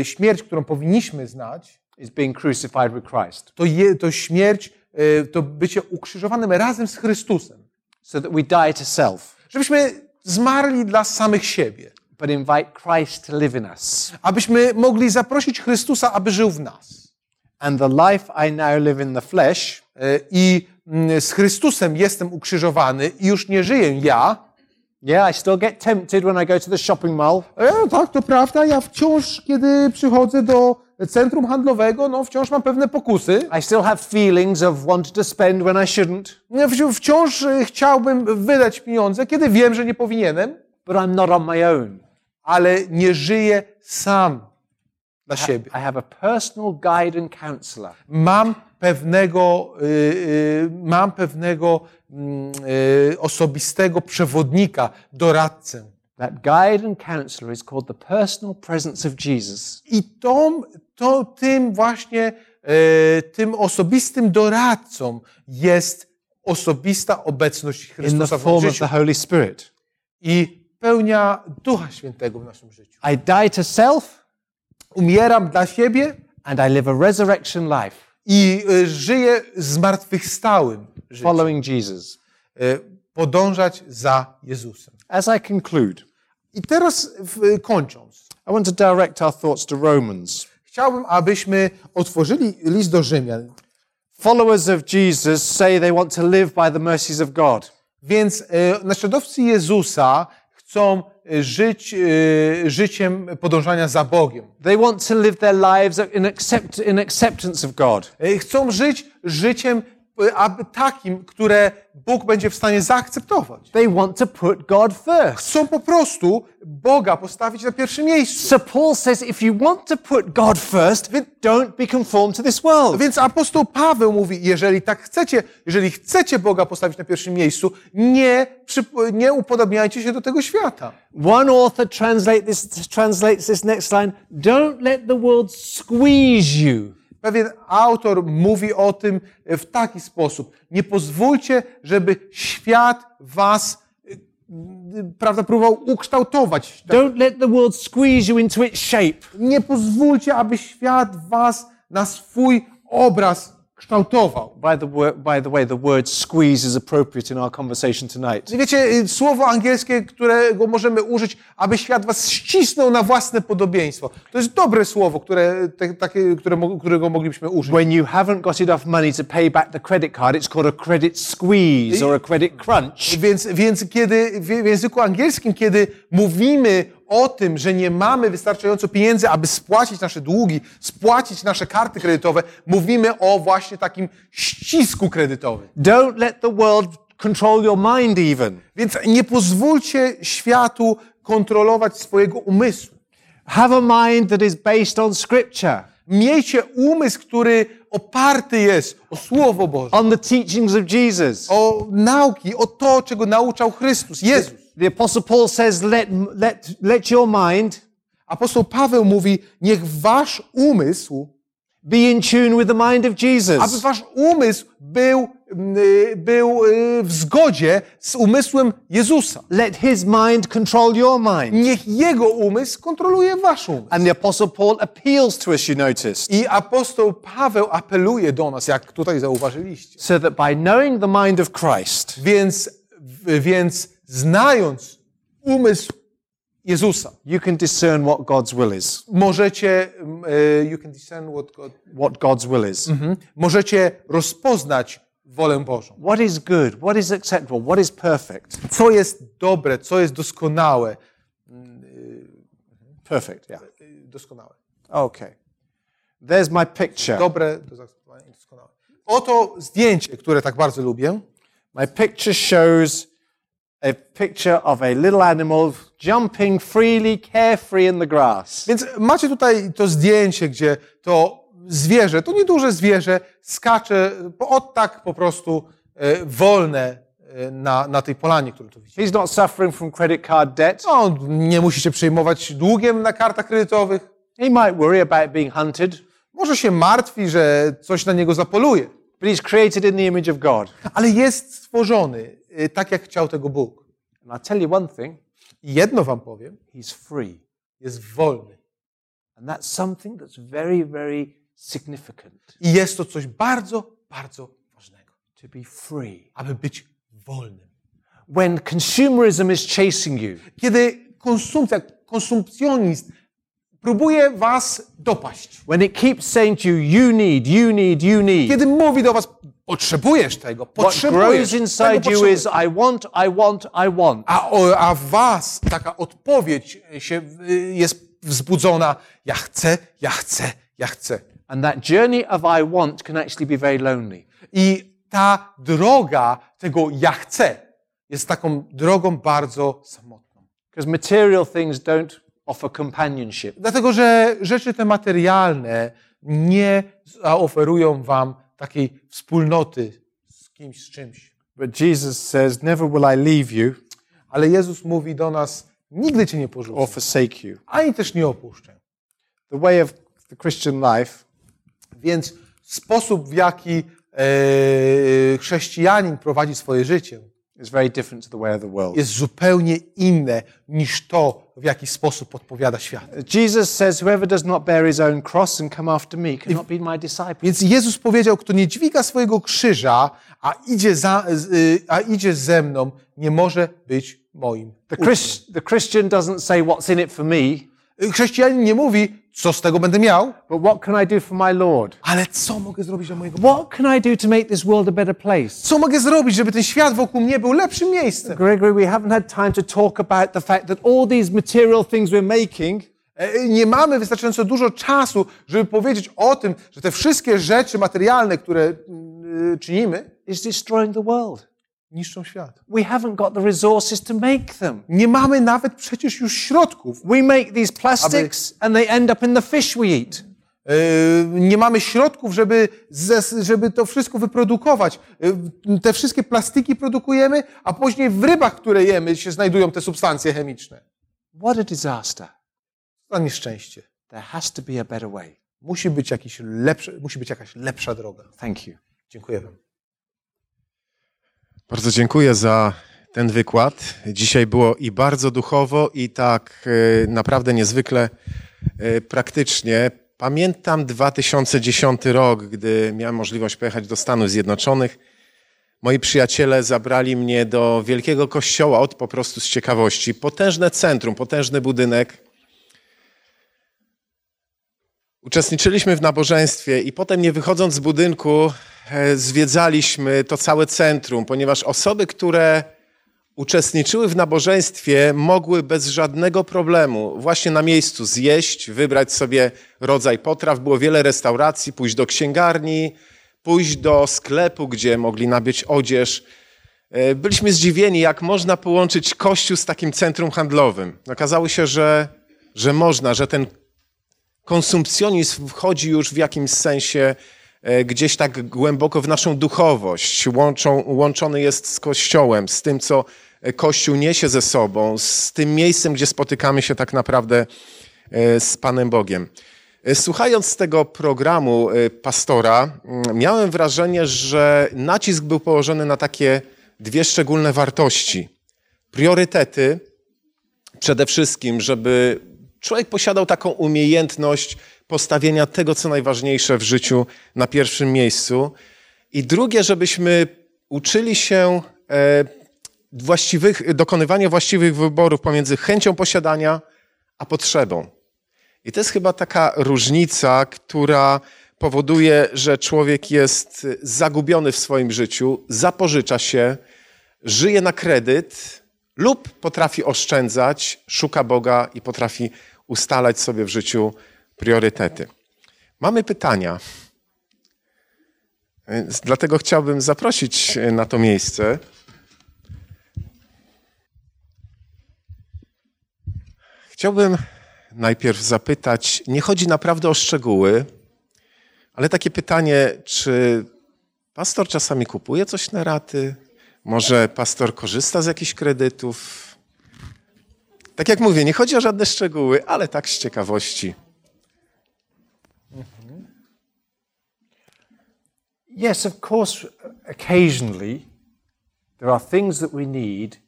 y, śmierć, którą powinniśmy znać, is being crucified with Christ, to, je, to śmierć, y, to bycie ukrzyżowanym razem z Chrystusem. so that we die to self. Żebyśmy zmarli dla samych siebie, but invite Christ to live in us. abyśmy mogli zaprosić Chrystusa, aby żył w nas. And the life I now live in the flesh, I mm, z Chrystusem jestem ukrzyżowany i już nie żyję ja. yeah, I still get tempted when I go to the shopping mall. E, tak, to prawda. Ja wciąż, kiedy przychodzę do centrum handlowego, no wciąż mam pewne pokusy. I still have feelings of wanting to spend when I shouldn't, Ja wci- Wciąż e, chciałbym wydać pieniądze, kiedy wiem, że nie powinienem, but I'm not on my own. ale nie żyję sam dla siebie. I have a personal guide and counselor. Mam pewnego, y, y, mam pewnego mm, y, osobistego przewodnika, doradcę. That guide and counselor is called the personal presence of Jesus. I tą, to, tym właśnie, tym osobistym doradcą jest osobista obecność in the Chrystusa w form of the Holy Spirit. i pełnia Ducha Świętego w naszym życiu. I die to self Umieram dla siebie and I live a resurrection life i e, żyję zmartwychwstałym życiem. following Jesus. E, Podążać za Jezusem. As I conclude, I teraz w, kończąc, I want to direct our thoughts to Romans. chciałbym, abyśmy otworzyli list do Rzymian. Followers of Jesus say they want to live by the mercies of God. Więc e, naśladowcy Jezusa chcą e, żyć e, życiem podążania za Bogiem. They want to live their lives in, accept, in acceptance of God. E, Chcą żyć życiem aby takim, które Bóg będzie w stanie zaakceptować. They want to put God first. Chcą po prostu Boga postawić na pierwszym miejscu. So Paul says if you want to put God first, don't be conformed to this world. Więc apostoł Paweł mówi, jeżeli tak chcecie, jeżeli chcecie Boga postawić na pierwszym miejscu, nie, nie upodobniajcie się do tego świata. One author translate this, translates this next line Don't let the world squeeze you. Pewien autor mówi o tym w taki sposób. Nie pozwólcie, żeby świat was, y, prawda, próbował ukształtować. Don't let the world squeeze you into its shape. Nie pozwólcie, aby świat was na swój obraz kształtował. By the, by the way, the word squeeze is appropriate in our conversation tonight. Wiecie, y, słowo angielskie, którego możemy użyć, aby świat was ścisnął na własne podobieństwo. To jest dobre słowo, które, te, takie, które, którego moglibyśmy użyć. When you haven't got enough money to pay back the credit card, it's called a credit squeeze or a credit crunch. Więc, więc kiedy w w języku angielskim, kiedy mówimy o tym, że nie mamy wystarczająco pieniędzy, aby spłacić nasze długi, spłacić nasze karty kredytowe, mówimy o właśnie takim ścisku kredytowym. Don't let the world control your mind even. Więc nie pozwólcie światu kontrolować swojego umysłu. Have a mind that is based on scripture, Miejcie umysł, który oparty jest o Słowo Boże, on the teachings of Jesus. o nauki, o to, czego nauczał Chrystus, Jezus. The apostle Paul says, let, let, let your mind Apostoł Paweł mówi, niech wasz umysł be in tune with the mind of aby Jesus. wasz umysł był, był y, w zgodzie z umysłem Jezusa. Let his mind control your mind. Niech jego umysł kontroluje wasz umysł. And the apostle Paul appeals to us, you noticed, I apostoł Paweł apeluje do nas, jak tutaj zauważyliście. so that by knowing the mind of Christ, Więc, więc znając umysł Jezusa, you can discern what God's will is. możecie, y, you can discern what God, What God's will is. możecie rozpoznać wolę Bożą. What is good? What is acceptable? What is perfect? Co jest dobre, co jest doskonałe. Perfect, yeah. Y, Doskonałe. Okay. There's my picture. dobre do zaakceptowania i doskonałe. Oto zdjęcie, które tak bardzo lubię. My picture shows a picture of a little animal jumping freely, carefree in the grass. Więc macie tutaj to zdjęcie, gdzie to zwierzę, to nieduże zwierzę, skacze po- o tak po prostu e, wolne e, na, na tej polanie, którą tu widzicie. He's not suffering from credit card debt. No, nie musi się przejmować długiem na kartach kredytowych. He might worry about being hunted, Może się martwi, że coś na niego zapoluje. but he's created in the image of God. Ale jest stworzony tak, jak chciał tego Bóg. And I'll tell you one thing I jedno wam powiem, he's free. jest wolny. And that's something that's very, very significant I jest to coś bardzo, bardzo ważnego. to be free. aby być wolnym. when consumerism is chasing you, Kiedy konsumpcja, konsumpcjonizm próbuje was dopaść. when it keeps saying to you, you need, you need, you need. Kiedy mówi do was, potrzebujesz tego, potrzebujesz tego, potrzebujesz. I want, I want, I want. A, a w was taka odpowiedź się y, jest wzbudzona, ja chcę, ja chcę, ja chcę. And that journey of I want can actually be very lonely. I ta droga tego ja chcę jest taką drogą bardzo samotną. Because material things don't offer companionship. Dlatego, że rzeczy te materialne nie zaoferują wam takiej wspólnoty z kimś, z czymś. But Jesus says, Never will I leave you Ale Jezus mówi do nas, nigdy cię nie or porzucę, forsake you. ani też nie opuszczę. The way of the Christian life Więc sposób, w jaki e, chrześcijanin prowadzi swoje życie, is very different to the way of the world. jest zupełnie inne niż to, w jaki sposób odpowiada świat. Jesus says, Whoever does not bear his own cross and come after me cannot be my disciple. Więc Jezus powiedział, kto nie dźwiga swojego krzyża, a idzie, za, y, a idzie ze mną, nie może być moim. The, Chris, the Christian doesn't say, What's in it for me? Y, Chrześcijanin nie mówi, co z tego będę miał, but what can I do for my Lord? ale co mogę zrobić dla mojego What can I do to make this world a better place? Co mogę zrobić, żeby ten świat wokół mnie był lepszym miejscem? Gregory, we haven't had time to talk about the fact that all these material things we're making E, Nie mamy wystarczająco dużo czasu, żeby powiedzieć o tym, że te wszystkie rzeczy materialne, które y, czynimy, is destroying the world. Niszczą świat. We haven't got the resources to make them. Nie mamy nawet przecież już środków. We make these plastics and they end up in the fish we eat. E, Nie mamy środków, żeby, żeby to wszystko wyprodukować. E, Te wszystkie plastiki produkujemy, a później w rybach, które jemy, się znajdują te substancje chemiczne. What a disaster. To nieszczęście. There has to be a better way. Musi być, jakiś lepszy, musi być jakaś lepsza droga. Thank you. Dziękuję Wam. Bardzo dziękuję za ten wykład. Dzisiaj było i bardzo duchowo, i tak e, naprawdę niezwykle e, praktycznie. Pamiętam 2010 rok, gdy miałem możliwość pojechać do Stanów Zjednoczonych. Moi przyjaciele zabrali mnie do wielkiego kościoła od po prostu z ciekawości. Potężne centrum, potężny budynek. Uczestniczyliśmy w nabożeństwie i potem nie wychodząc z budynku e, zwiedzaliśmy to całe centrum, ponieważ osoby, które uczestniczyły w nabożeństwie, mogły bez żadnego problemu właśnie na miejscu zjeść, wybrać sobie rodzaj potraw. Było wiele restauracji, pójść do księgarni, pójść do sklepu, gdzie mogli nabyć odzież. E, Byliśmy zdziwieni, jak można połączyć kościół z takim centrum handlowym. Okazało się, że, że można, że ten konsumpcjonizm wchodzi już w jakimś sensie e, gdzieś tak głęboko w naszą duchowość. Łączą, łączony jest z Kościołem, z tym, co e, Kościół niesie ze sobą, z tym miejscem, gdzie spotykamy się tak naprawdę e, z Panem Bogiem. Słuchając tego programu pastora, mm, miałem wrażenie, że nacisk był położony na takie dwie szczególne wartości. Priorytety, przede wszystkim, żeby człowiek posiadał taką umiejętność postawienia tego, co najważniejsze w życiu na pierwszym miejscu. I drugie, żebyśmy uczyli się e, właściwych, dokonywania właściwych wyborów pomiędzy chęcią posiadania a potrzebą. I to jest chyba taka różnica, która powoduje, że człowiek jest zagubiony w swoim życiu, zapożycza się, żyje na kredyt lub potrafi oszczędzać, szuka Boga i potrafi ustalać sobie w życiu priorytety. Mamy pytania. Dlatego chciałbym zaprosić na to miejsce Chciałbym najpierw zapytać, nie chodzi naprawdę o szczegóły, ale takie pytanie, czy pastor czasami kupuje coś na raty? Może pastor korzysta z jakichś kredytów? Tak jak mówię, nie chodzi o żadne szczegóły, ale tak z ciekawości. Yes, of course, occasionally there are things that we need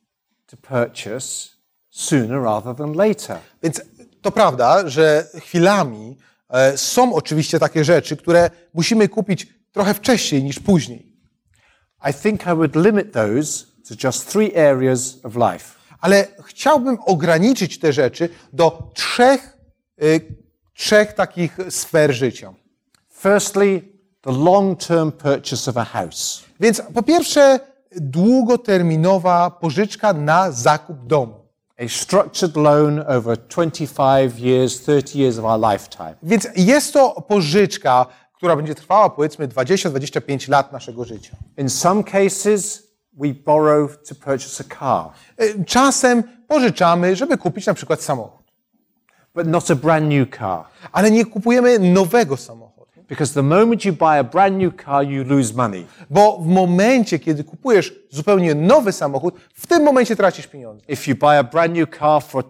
to purchase sooner rather than later. Więc to prawda, że chwilami e, są oczywiście takie rzeczy, które musimy kupić trochę wcześniej niż później. I think I would limit those to just three areas of life. Ale chciałbym ograniczyć te rzeczy do trzech, y, trzech takich sfer życia. Firstly, the long term purchase of a house. Więc po pierwsze, długoterminowa pożyczka na zakup domu. A structured loan over 25 years, 30 years of our lifetime. Więc jest to pożyczka, która będzie trwała powiedzmy 20-25 lat naszego życia. In some cases, we borrow to purchase a car, Y, Czasem pożyczamy, żeby kupić na przykład samochód. but not a brand new car. Ale nie kupujemy nowego samochodu. Because the moment you buy a brand new car, you lose money. Bo w momencie, kiedy kupujesz zupełnie nowy samochód, w tym momencie tracisz pieniądze. If you buy a brand new car for,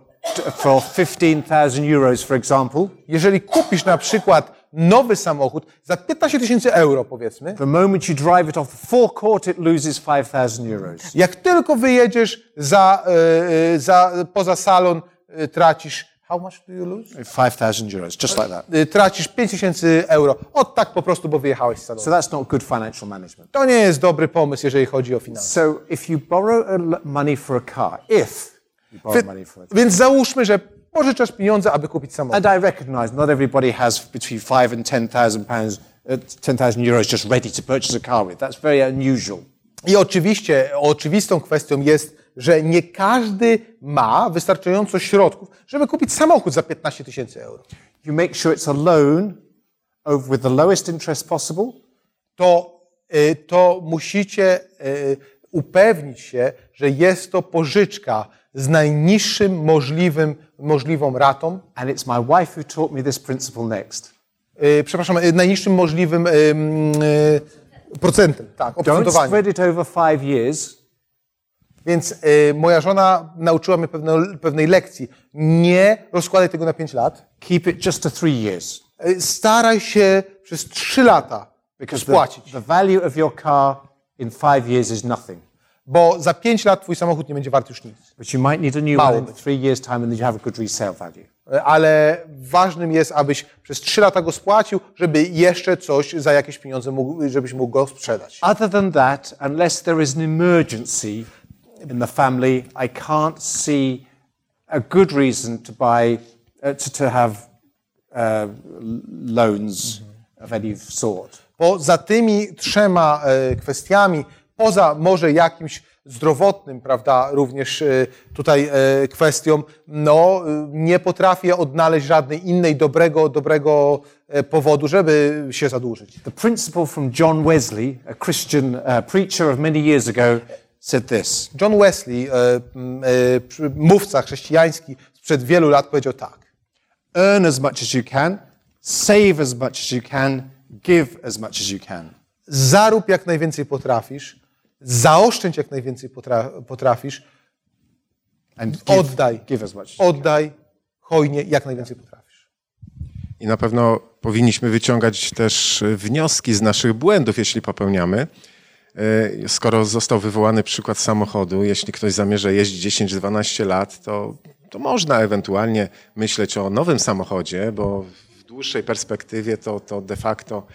for 15,000 euros, for example, Jeżeli kupisz na przykład nowy samochód za 15 tysięcy euro, powiedzmy, the moment you drive it off the forecourt, it loses 5,000 euros. jak tylko wyjedziesz za, e, e, za, poza salon, e, tracisz. How much do you lose? 5,000 euros, just like that. E, Tracisz 5 tysięcy euro. Od tak po prostu, bo wyjechałeś z salonu. So that's not good financial management. To nie jest dobry pomysł, jeżeli chodzi o finanse. So if you borrow money for a car, if you borrow money for a car, Więc załóżmy, że pożyczasz pieniądze, aby kupić samochód. and I recognize not everybody has between five and 10,000 pounds, uh, 10,000 euros just ready to purchase a car with. That's very unusual. I oczywiście, oczywistą kwestią jest, że nie każdy ma wystarczająco środków, żeby kupić samochód za 15 tysięcy euro. You make sure it's a loan over with the lowest interest possible, To, y, to musicie y, upewnić się, że jest to pożyczka z najniższym możliwym, możliwą ratą, and it's my wife who taught me this principle next. y, przepraszam, y, najniższym możliwym y, y, procentem, tak, Don't oprocentowaniem. spread it over five years. Więc y, moja żona nauczyła mnie pewne, pewnej lekcji. Nie rozkładaj tego na 5 lat. Keep it just to three years. Staraj się przez 3 lata Because spłacić. the, the value of your car in five years is nothing. Bo za 5 lat twój samochód nie będzie wart już nic. But you might need a new Mało one in być. three years' time and then you have a good resale value. Y, Ale ważnym jest, abyś przez 3 lata go spłacił, żeby jeszcze coś za jakieś pieniądze mógł, żebyś mógł go sprzedać. Other than that, unless there is an emergency in the family, I can't see a good reason to buy, uh, to, to have uh, loans of any sort. Poza tymi trzema e, kwestiami, poza może jakimś zdrowotnym, prawda, również e, tutaj e, kwestią, no, nie potrafię odnaleźć żadnej innej dobrego, dobrego e, powodu, żeby się zadłużyć. The principle from John Wesley, a Christian uh, preacher of many years ago, said this John Wesley, mówca chrześcijański sprzed wielu lat powiedział tak. Earn as much as you can, save as much as you can, give as much as you can. Zarób jak najwięcej potrafisz, zaoszczędź jak najwięcej potra- potrafisz, oddaj, oddaj hojnie jak najwięcej potrafisz. I na pewno powinniśmy wyciągać też e, wnioski z naszych błędów, jeśli popełniamy. E, Skoro został wywołany przykład samochodu, jeśli ktoś zamierza jeździć 10-12 lat, to, to można ewentualnie myśleć o nowym samochodzie, bo w dłuższej perspektywie to, to de facto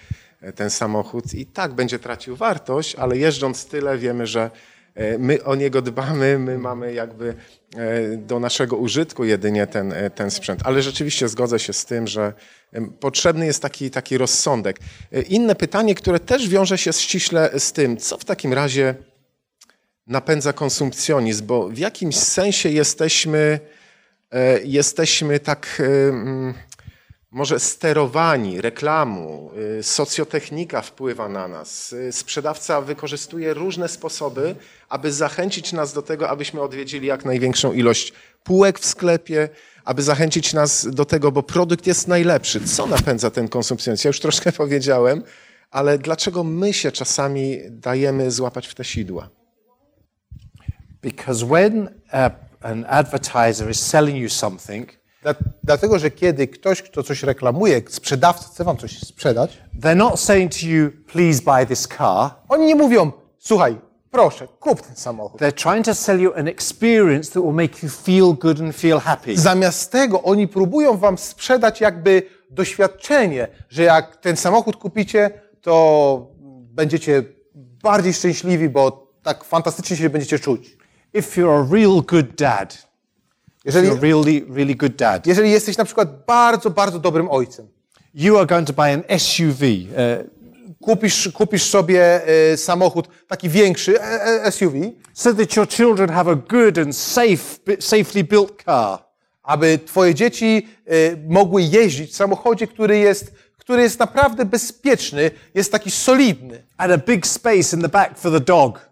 ten samochód i tak będzie tracił wartość, ale jeżdżąc tyle wiemy, że e, my o niego dbamy, my mamy jakby e, do naszego użytku jedynie ten, e, ten sprzęt. Ale rzeczywiście zgodzę się z tym, że potrzebny jest taki, taki rozsądek. E, Inne pytanie, które też wiąże się ściśle z tym, co w takim razie napędza konsumpcjonizm, bo w jakimś sensie jesteśmy, e, jesteśmy tak e, może sterowani reklamą, y, socjotechnika wpływa na nas. y, Sprzedawca wykorzystuje różne sposoby, aby zachęcić nas do tego, abyśmy odwiedzili jak największą ilość półek w sklepie, aby zachęcić nas do tego, bo produkt jest najlepszy. Co napędza ten konsumpcjonizm? Ja już troszkę [laughs] powiedziałem, ale dlaczego my się czasami dajemy złapać w te sidła? Because when uh, an advertiser is selling you something, Dlatego, że kiedy ktoś, kto coś reklamuje, sprzedawca chce wam coś sprzedać, they're not saying to you, please buy this car. oni nie mówią, słuchaj, proszę, kup ten samochód. They're trying to sell you an experience that will make you feel good and feel happy. Zamiast tego oni próbują wam sprzedać jakby doświadczenie, że jak ten samochód kupicie, to będziecie bardziej szczęśliwi, bo tak fantastycznie się będziecie czuć. If you're a real good dad, Jeżeli, you're a really, really good dad, jeżeli jesteś na przykład bardzo, bardzo dobrym ojcem, you are going to buy an SUV, uh, kupisz, kupisz sobie e, samochód taki większy, e, e, SUV, so that your children have a good and safe, safely built car. aby twoje dzieci e, mogły jeździć w samochodzie, który jest, który jest naprawdę bezpieczny, jest taki solidny. And a big space in the back for the dog.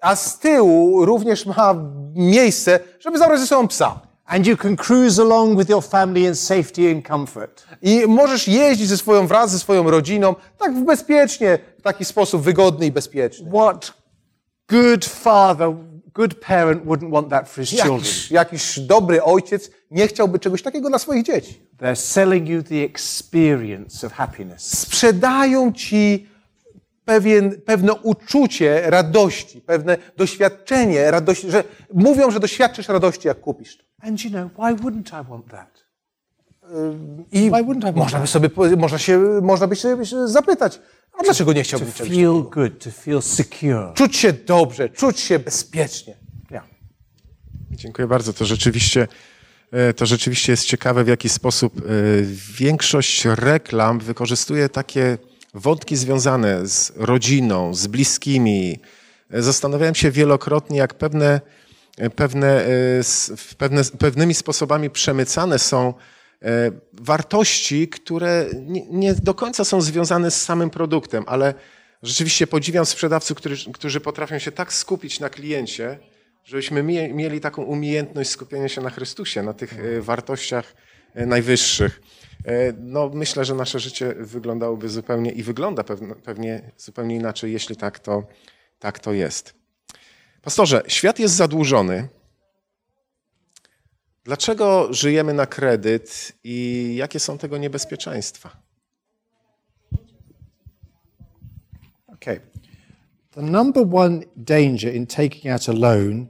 A z tyłu również ma miejsce, żeby zabrać ze sobą psa. And you can cruise along with your family in safety and comfort. I możesz jeździć ze swoją wraz ze swoją rodziną tak w bezpiecznie, w taki sposób wygodny i bezpieczny. What good father, good parent wouldn't want that for his children? Jakiś, jakiś dobry ojciec nie chciałby czegoś takiego dla swoich dzieci. They're selling you the experience of happiness. Sprzedają ci pewien, pewne uczucie radości, pewne doświadczenie radości, że mówią, że doświadczysz radości, jak kupisz to. And you know, why wouldn't I want that? I Why wouldn't I want można by sobie, można się, można by się zapytać, a dlaczego nie chciałbym czegoś Feel good, to feel secure. Czuć się dobrze, czuć się bezpiecznie. Yeah. Dziękuję bardzo. To rzeczywiście, e, to rzeczywiście jest ciekawe, w jaki sposób e, większość reklam wykorzystuje takie wątki związane z rodziną, z bliskimi. Zastanawiałem się wielokrotnie, jak pewne, pewne, e, pewne, pewnymi sposobami przemycane są e, wartości, które nie, nie do końca są związane z samym produktem, ale rzeczywiście podziwiam sprzedawców, którzy, którzy potrafią się tak skupić na kliencie, żebyśmy mie- mieli taką umiejętność skupienia się na Chrystusie, na tych e, wartościach najwyższych. E, No, myślę, że nasze życie wyglądałoby zupełnie i wygląda pewnie zupełnie inaczej, jeśli tak to, tak to jest. Pastorze, świat jest zadłużony. Dlaczego żyjemy na kredyt i jakie są tego niebezpieczeństwa? Okay. The number one danger in taking out a loan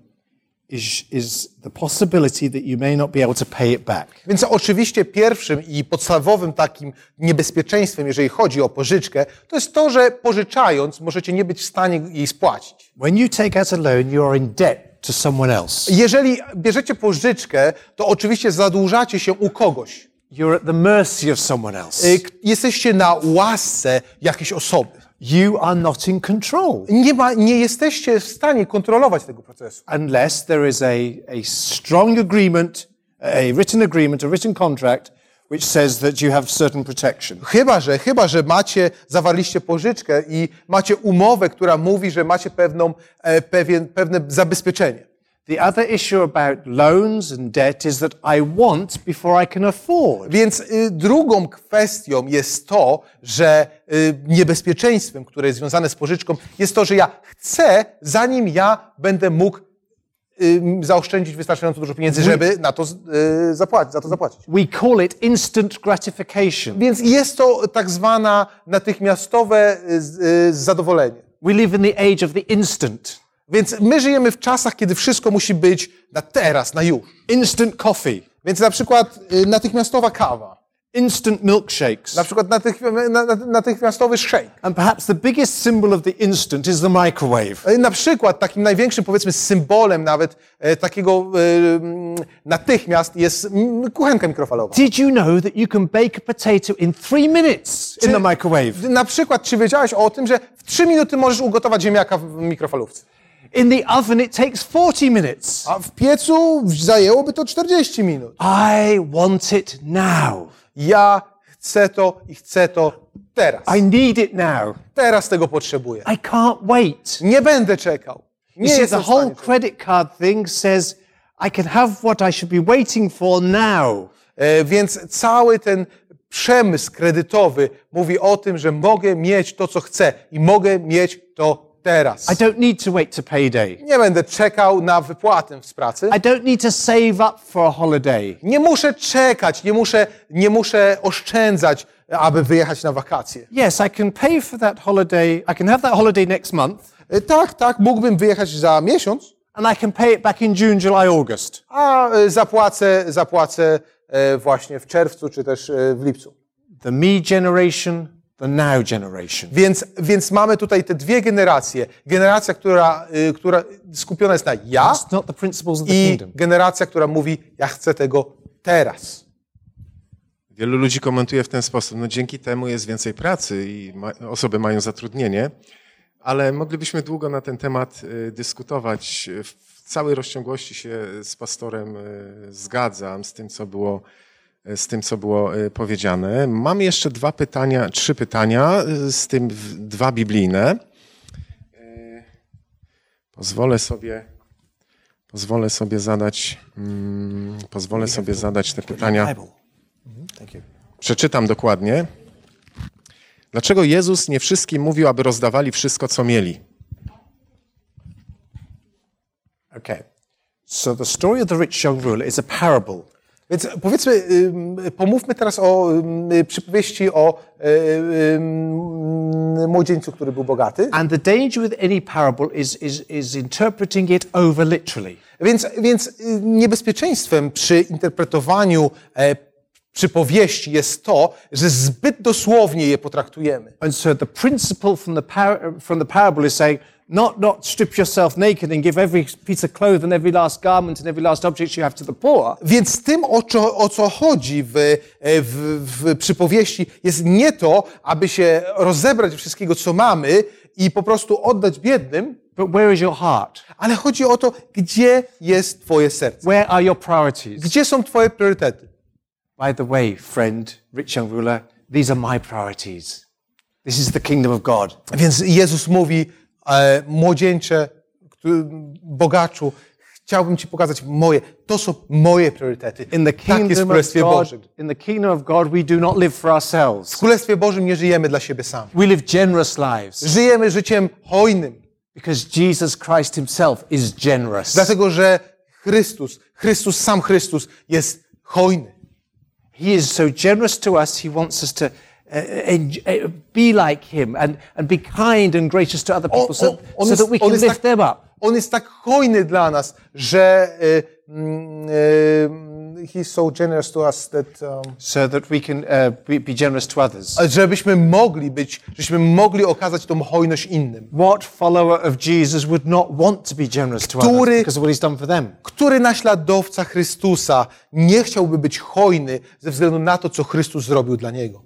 is, is the possibility that you may not be able to pay it back. Więc oczywiście pierwszym i podstawowym takim niebezpieczeństwem, jeżeli chodzi o pożyczkę, to jest to, że pożyczając możecie nie być w stanie jej spłacić. When you take out a loan, you are in debt to someone else. Jeżeli bierzecie pożyczkę, to oczywiście zadłużacie się u kogoś. You're at the mercy of someone else. Y, Jesteście na łasce jakiejś osoby. You are not in control Nie, ma, nie jesteście w stanie kontrolować tego procesu. unless there is a, a strong agreement, a written agreement, a written contract, which says that you have certain protection. Chyba, że, chyba, że macie, zawarliście pożyczkę i macie umowę, która mówi, że macie pewną, e, pewien, pewne zabezpieczenie. The other issue about loans and debt is that I want before I can afford. Więc y, drugą kwestią jest to, że y, niebezpieczeństwem, które jest związane z pożyczką, jest to, że ja chcę, zanim ja będę mógł y, zaoszczędzić wystarczająco dużo pieniędzy, żeby na to y, zapłacić, za to zapłacić. We call it instant gratification. Więc jest to tak zwana natychmiastowe y, zadowolenie. We live in the age of the instant. Więc my żyjemy w czasach, kiedy wszystko musi być na teraz, na już. Instant coffee, Więc na przykład y, natychmiastowa kawa, instant milkshakes. na przykład natychmi- na, na, natychmiastowy shake. And perhaps the biggest symbol of the instant is the microwave. E, Na przykład takim największym, powiedzmy, symbolem nawet e, takiego e, mm, natychmiast jest mm, kuchenka mikrofalowa. Did you know that you can bake a potato in three minutes in the microwave? Na przykład, czy wiedziałeś o tym, że w trzy minuty możesz ugotować ziemniaka w mikrofalówce? In the oven, it takes 40 minutes. A w piecu zajęłoby to 40 minut. I want it now. Ja chcę to i chcę to teraz. I need it now. Teraz tego potrzebuję. I can't wait. Nie będę czekał. You Nie see, the whole credit card thing says I can have what I should be waiting for now. E, Więc cały ten przemysł kredytowy mówi o tym, że mogę mieć to, co chcę i mogę mieć to teraz. I don't need to wait to payday. Nie będę czekał na wypłatę z pracy. I don't need to save up for a holiday. Nie muszę czekać, nie muszę, nie muszę oszczędzać, aby wyjechać na wakacje. Yes, I can pay for that holiday. I can have that holiday next month, E, Tak, tak, mógłbym wyjechać za miesiąc, and I can pay it back in June, July, August. a e, zapłacę, zapłacę e, właśnie w czerwcu czy też w lipcu. The me generation. Więc, więc mamy tutaj te dwie generacje. Generacja, która, y, która skupiona jest na ja It's not the principles of the i generacja, która mówi, ja chcę tego teraz. Wielu ludzi komentuje w ten sposób, no dzięki temu jest więcej pracy i ma, osoby mają zatrudnienie, ale moglibyśmy długo na ten temat y, dyskutować. W całej rozciągłości się z pastorem y, zgadzam z tym, co było, z tym, co było y, powiedziane. Mam jeszcze dwa pytania, trzy pytania, y, z tym dwa biblijne. Pozwolę sobie, pozwolę sobie zadać, mm, pozwolę sobie zadać te pytania. Mhm. Przeczytam dokładnie. Dlaczego Jezus nie wszystkim mówił, aby rozdawali wszystko, co mieli? Okay. So the story of the rich young ruler is a parable. Więc powiedzmy, pomówmy teraz o przypowieści o ym, młodzieńcu, który był bogaty. And the danger with any parable is, is, is interpreting it over literally. Więc, więc y, niebezpieczeństwem przy interpretowaniu e, przypowieści jest to, że zbyt dosłownie je potraktujemy. And so the principle from the, par- from the parable is saying, not, not strip yourself naked and give every piece of cloth and every last garment and every last object you have to the poor. Więc tym, o co, o co chodzi w, e, w, w przypowieści, jest nie to, aby się rozebrać wszystkiego, co mamy i po prostu oddać biednym, But where is your heart? ale chodzi o to, gdzie jest Twoje serce. Where are your priorities? Gdzie są Twoje priorytety? By the way, friend, rich young ruler, these are my priorities. This is the kingdom of God. Więc Jezus mówi, młodzieńcze, który- bogaczu, chciałbym Ci pokazać moje, to są moje priorytety. In the tak jest w Królestwie God, Bożym. in the kingdom of God, we do not live for ourselves. W Królestwie Bożym nie żyjemy dla siebie sami. We live generous lives Żyjemy życiem hojnym, because Jesus Christ himself is generous. dlatego że Chrystus, Chrystus, sam Chrystus jest hojny. He is so generous to us, he wants us to uh, enj- uh, be like him and, and be kind and gracious to other people so, so that we can lift tak, them up. on jest tak hojny dla nas, że y, mm, y, he's so generous to us that um, So that we can uh, be, be generous to others. żebyśmy mogli być, żebyśmy mogli okazać tą hojność innym. What follower of Jesus would not want to be generous to Który- others because of what he's done for them? Który naśladowca Chrystusa nie chciałby być hojny ze względu na to, co Chrystus zrobił dla niego?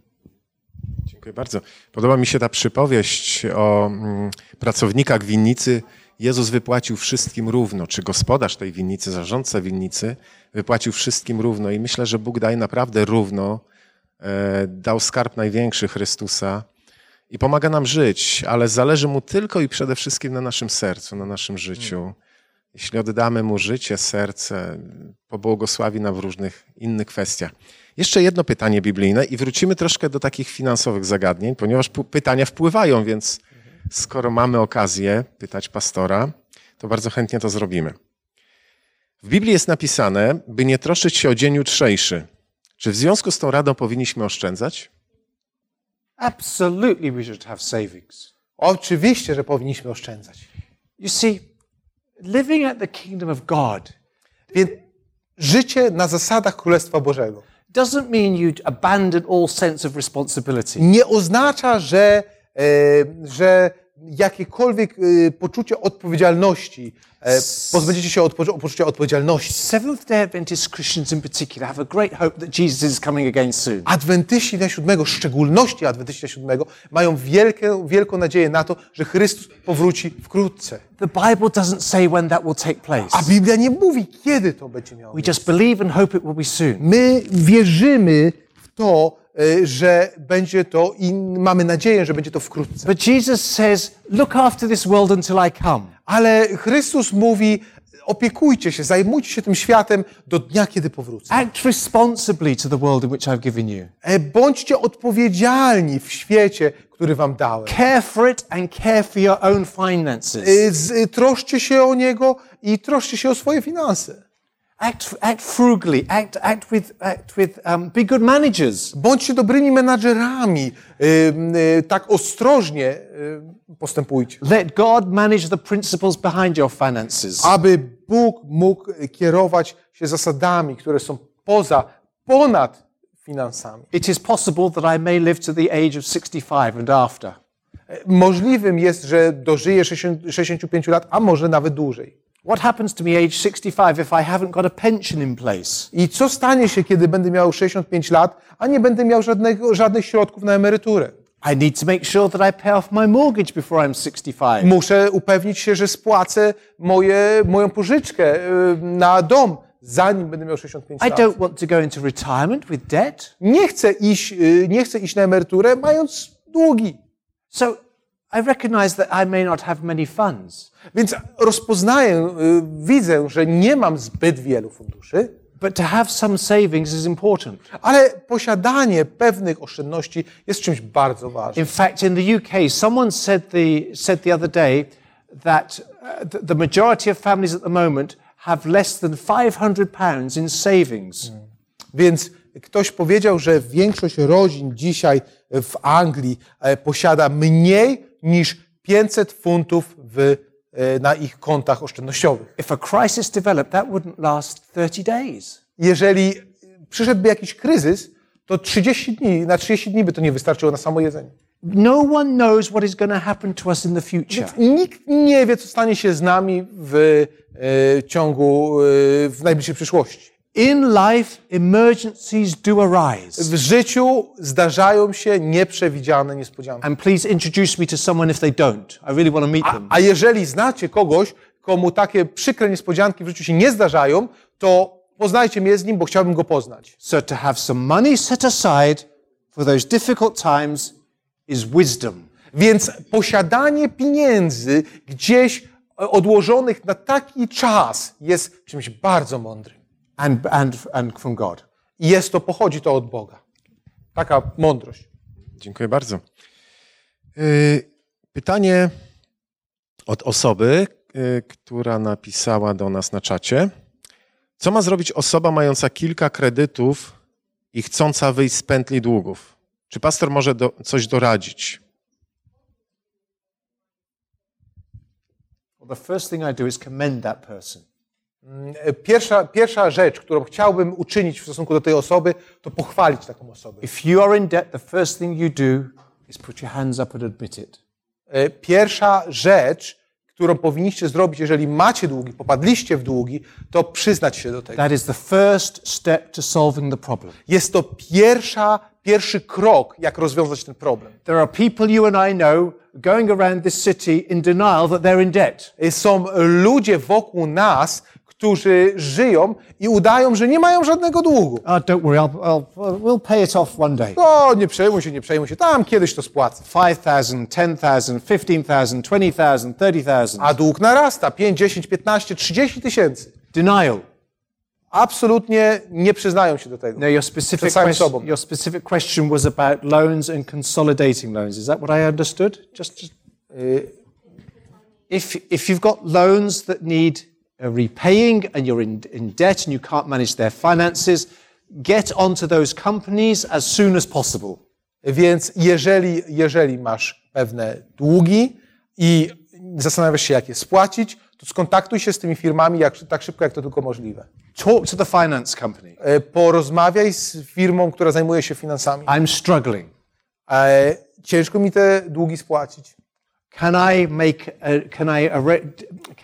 Dziękuję bardzo. Podoba mi się ta przypowieść o mm, pracownikach winnicy. Jezus wypłacił wszystkim równo, czy gospodarz tej winnicy, zarządca winnicy wypłacił wszystkim równo i myślę, że Bóg daje naprawdę równo. E, dał skarb największy Chrystusa i pomaga nam żyć, ale zależy Mu tylko i przede wszystkim na naszym sercu, na naszym życiu. Jeśli oddamy Mu życie, serce, pobłogosławi nam w różnych innych kwestiach. Jeszcze jedno pytanie biblijne i wrócimy troszkę do takich finansowych zagadnień, ponieważ pytania wpływają, więc skoro mamy okazję pytać pastora, to bardzo chętnie to zrobimy. W Biblii jest napisane, by nie troszczyć się o dzień jutrzejszy. Czy w związku z tą radą powinniśmy oszczędzać? Absolutely, we should have savings. Oczywiście, że powinniśmy oszczędzać. You see, living at the kingdom of God Więc życie na zasadach Królestwa Bożego doesn't mean you abandon all sense of responsibility. nie oznacza, że, e, że jakiekolwiek e, poczucie odpowiedzialności, e, pozbędziecie się od pozu- poczucia odpowiedzialności. Seventh day Adventist Christians in particular have a great hope that Jesus is coming again soon. Adwentyści na siódmego, w szczególności adwentyści na siódmego, mają wielkie, wielką nadzieję na to, że Chrystus powróci wkrótce. The Bible doesn't say when that will take place. A Biblia nie mówi, kiedy to będzie miało We miejsce. just believe and hope it will be soon. My wierzymy w to, że będzie to i mamy nadzieję, że będzie to wkrótce. But Jesus says, look after this world until I come. Ale Chrystus mówi, opiekujcie się, zajmujcie się tym światem do dnia, kiedy powrócę. Act responsibly to the world in which I've given you. E, Bądźcie odpowiedzialni w świecie, który wam dałem. Care for it and care for your own finances. E, Troszcie się o niego i troszcie się o swoje finanse. Act, act frugally. Act, act with, act with um, be good managers. Bądźcie dobrymi menadżerami. E, e, Tak ostrożnie e, postępujcie. Let God manage the principles behind your finances. Aby Bóg mógł kierować się zasadami, które są poza, ponad finansami. It is possible that I may live to the age of 65 and after. Możliwym jest, że dożyję 60, 65 lat, a może nawet dłużej. What happens to me age 65 if I haven't got a pension in place? I co stanie się, kiedy będę miał 65 lat, a nie będę miał żadnego, żadnych środków na emeryturę? I need to make sure that I pay off my mortgage before I'm 65. Muszę upewnić się, że spłacę moje, moją pożyczkę y, na dom, zanim będę miał 65 I lat. don't want to go into retirement with debt. Nie chcę iść, y, nie chcę iść na emeryturę, mając długi. So I recognize that I may not have many funds, Więc rozpoznaję, y, widzę, że nie mam zbyt wielu funduszy, but to have some savings is important. ale posiadanie pewnych oszczędności jest czymś bardzo ważnym. In fact, in the UK, someone said the, said the other day that uh, the, majority of families at the moment have less than 500 pounds in savings. Więc ktoś powiedział, że większość rodzin dzisiaj w Anglii e, posiada mniej niż 500 funtów w, na ich kontach oszczędnościowych. If a crisis developed, that wouldn't last 30 days. Jeżeli przyszedłby jakiś kryzys, to 30 dni, na 30 dni by to nie wystarczyło na samo jedzenie. No one knows what is going to happen to us in the future. Nikt nie wie, co stanie się z nami w e, ciągu, e, w najbliższej przyszłości. In life, emergencies do arise. W życiu zdarzają się nieprzewidziane niespodzianki. And please introduce me to someone if they don't. I really want to meet them. A jeżeli znacie kogoś, komu takie przykre niespodzianki w życiu się nie zdarzają, to poznajcie mnie z nim, bo chciałbym go poznać. So to have some money set aside for those difficult times is wisdom. Więc posiadanie pieniędzy gdzieś e, odłożonych na taki czas jest czymś bardzo mądrym. And, and, and from God. I jest to, pochodzi to od Boga. Taka mądrość. Dziękuję bardzo. Y, Pytanie od osoby, y, która napisała do nas na czacie. Co ma zrobić osoba mająca kilka kredytów i chcąca wyjść z pętli długów? Czy pastor może do, coś doradzić? Well, the first thing I do is commend that person. E, Pierwsza, pierwsza rzecz, którą chciałbym uczynić w stosunku do tej osoby, to pochwalić taką osobę. If you are in debt, the first thing you do is put your hands up and admit it. E, Pierwsza rzecz, którą powinniście zrobić, jeżeli macie długi, popadliście w długi, to przyznać się do tego. That is the first step to solving the problem. Jest to pierwsza, pierwszy krok, jak rozwiązać ten problem. There are people you and I know going around this city in denial that they're in debt. E, Są ludzie wokół nas, którzy żyją i udają, że nie mają żadnego długu. Oh, don't worry, I'll, I'll, we'll pay it off one day. O, nie przejmuj się, nie przejmuj się, tam kiedyś to spłacę. 5,000, 10,000, 15,000, 20,000, 30,000. A dług narasta 5, 10, 15, 30 tysięcy. Denial. Absolutnie nie przyznają się do tego. Now, your specific, question, sobą. your specific question was about loans and consolidating loans. Is that what I understood? Just, just if, if you've got loans that need uh, repaying and you're in, in debt and you can't manage their finances, get onto those companies as soon as possible. Więc jeżeli, jeżeli masz pewne długi i zastanawiasz się, jak je spłacić, to skontaktuj się z tymi firmami jak, tak szybko, jak to tylko możliwe. Talk to the finance company. E, Porozmawiaj z firmą, która zajmuje się finansami. I'm struggling. E, Ciężko mi te długi spłacić. Can I make? A, can I?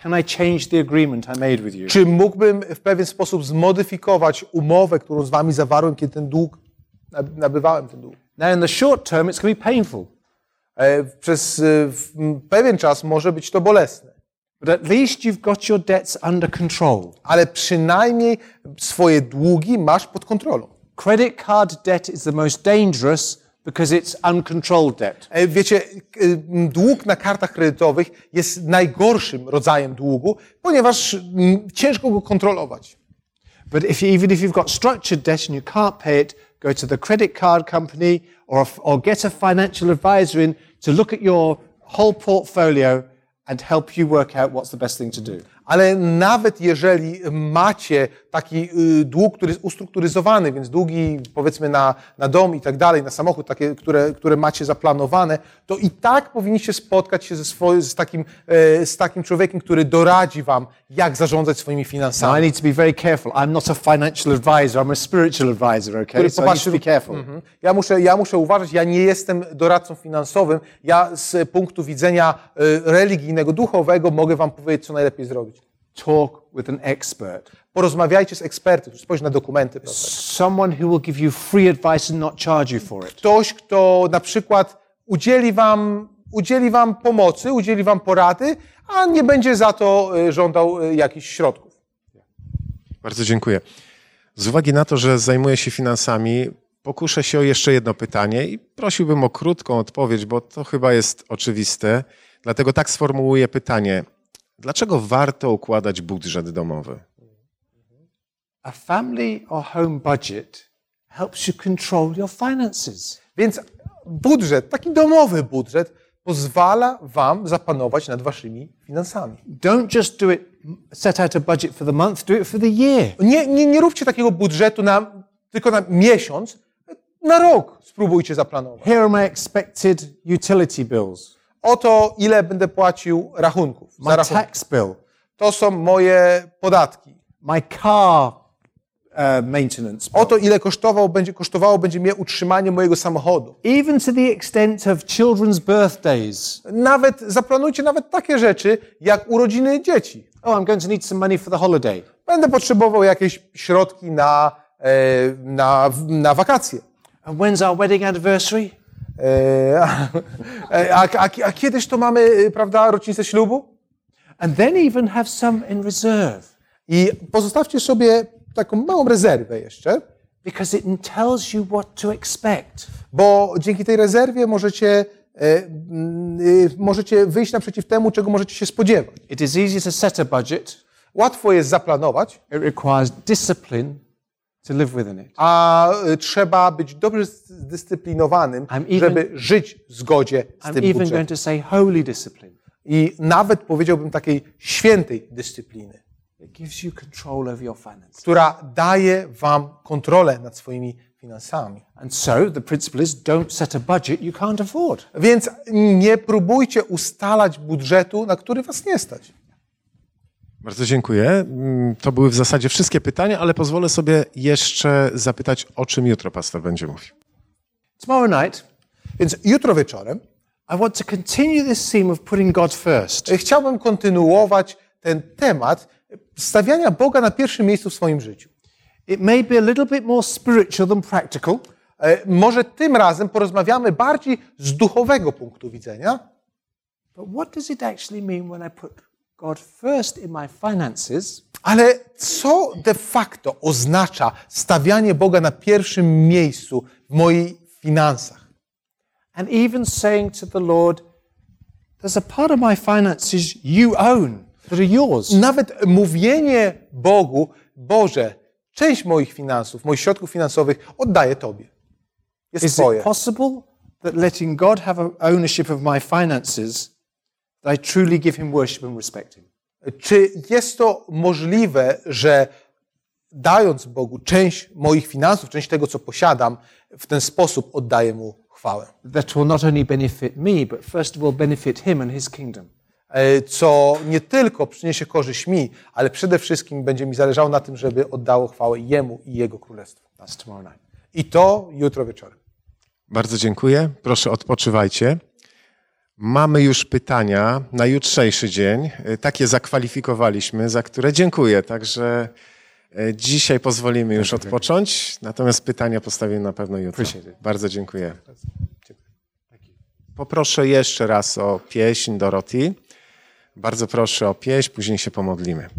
Can I change the agreement I made with you? Czy mógłbym w pewien sposób zmodyfikować umowę, którą z wami zawarłem, kiedy ten dług, nab- nabywałem ten dług? Now, in the short term, it's going to be painful, E, Przez e, pewien czas może być to bolesne, but at least you've got your debts under control. ale przynajmniej swoje długi masz pod kontrolą. Credit card debt is the most dangerous because it's uncontrolled debt. Wiecie, dług na kartach kredytowych jest najgorszym rodzajem długu, ponieważ ciężko go kontrolować. But if you, even if you've got structured debt and you can't pay it, go to the credit card company or, or get a financial advisor in to look at your whole portfolio and help you work out what's the best thing to do. Ale nawet jeżeli macie taki y, dług, który jest ustrukturyzowany, więc długi powiedzmy na, na dom i tak dalej, na samochód, takie, które, które macie zaplanowane, to i tak powinniście spotkać się ze swoim, z, takim, e, z takim człowiekiem, który doradzi wam, jak zarządzać swoimi Now, I finansami. need to be very careful. I'm not a financial advisor, I'm a spiritual advisor, okay? So I need to be careful. Mhm. Ja muszę, ja muszę uważać, ja nie jestem doradcą finansowym. Ja z punktu widzenia y, religijnego, duchowego mogę wam powiedzieć, co najlepiej zrobić. Talk with an expert. Porozmawiajcie z ekspertem, spojrz na dokumenty. Prawda? Someone who will give you free advice and not charge you for it. Ktoś, kto na przykład udzieli wam, udzieli wam pomocy, udzieli wam porady, a nie będzie za to y, żądał y, jakichś środków. Bardzo dziękuję. Z uwagi na to, że zajmuję się finansami, pokuszę się o jeszcze jedno pytanie i prosiłbym o krótką odpowiedź, bo to chyba jest oczywiste. Dlatego tak sformułuję pytanie. Dlaczego warto układać budżet domowy? A family or home budget helps you control your finances. Więc budżet, taki domowy budżet, pozwala wam zapanować nad waszymi finansami. Don't just do it, set out a budget for the month, do it for the year. Nie, nie, nie róbcie takiego budżetu na, tylko na miesiąc, na rok spróbujcie zaplanować. Here are my expected utility bills, Oto ile będę płacił rachunków. My tax bill, To są moje podatki. my car maintenance bill. Oto ile kosztował, będzie, kosztowało będzie mnie utrzymanie mojego samochodu. Even to the extent of children's birthdays. Nawet zaplanujcie nawet takie rzeczy, jak urodziny dzieci. Oh, I'm going to need some money for the holiday. Będę potrzebował jakieś środki na, e, na, na wakacje. And when's our wedding anniversary? E, a, [laughs] a, a, a kiedyś to mamy, e, prawda, rocznicę ślubu? And then even have some in reserve I pozostawcie sobie taką małą rezerwę jeszcze, because it tells you what to expect. bo dzięki tej rezerwie możecie, e, mm, e, możecie wyjść naprzeciw temu, czego możecie się spodziewać. It is easy to set a budget. Łatwo jest zaplanować, It requires discipline to live within it. a e, trzeba być dobrze zdyscyplinowanym, even- żeby żyć w zgodzie z I'm tym even budżetem. going to say holy discipline. I nawet powiedziałbym takiej świętej dyscypliny, It gives you control over your finances. która daje wam kontrolę nad swoimi finansami. And so the principle is don't set a budget you can't afford. Więc nie próbujcie ustalać budżetu, na który was nie stać. Bardzo dziękuję. Mm, To były w zasadzie wszystkie pytania, ale pozwolę sobie jeszcze zapytać, o czym jutro pastor będzie mówił. Tomorrow night, Więc jutro wieczorem I want to continue this theme of putting God first. chciałbym kontynuować ten temat stawiania Boga na pierwszym miejscu w swoim życiu. It may be a little bit more spiritual than practical, E, Może tym razem porozmawiamy bardziej z duchowego punktu widzenia, but what does it actually mean when I put God first in my finances ale co de facto oznacza stawianie Boga na pierwszym miejscu w moich finansach? and even saying to the Lord, there's a part of my finances you own yours. Nawet mówienie Bogu, Boże, część moich finansów, moich środków finansowych oddaję Tobie. Jest Is Twoje. it possible that letting God have ownership of my finances, that I truly give him worship and respect him? Czy jest to możliwe, że dając Bogu część moich finansów, część tego, co posiadam, w ten sposób oddaję Mu chwałę? That will not only benefit me, but first of all benefit him and his kingdom. E, Co nie tylko przyniesie korzyść mi, ale przede wszystkim będzie mi zależało na tym, żeby oddało chwałę Jemu i Jego Królestwu. I to jutro wieczorem. Bardzo dziękuję. Proszę odpoczywajcie. Mamy już pytania na jutrzejszy dzień. Y, Takie zakwalifikowaliśmy, za które dziękuję. Także y, dzisiaj pozwolimy już odpocząć, natomiast pytania postawimy na pewno jutro. Bardzo dziękuję. Poproszę jeszcze raz o pieśń Dorothy. Bardzo proszę o pieśń, później się pomodlimy.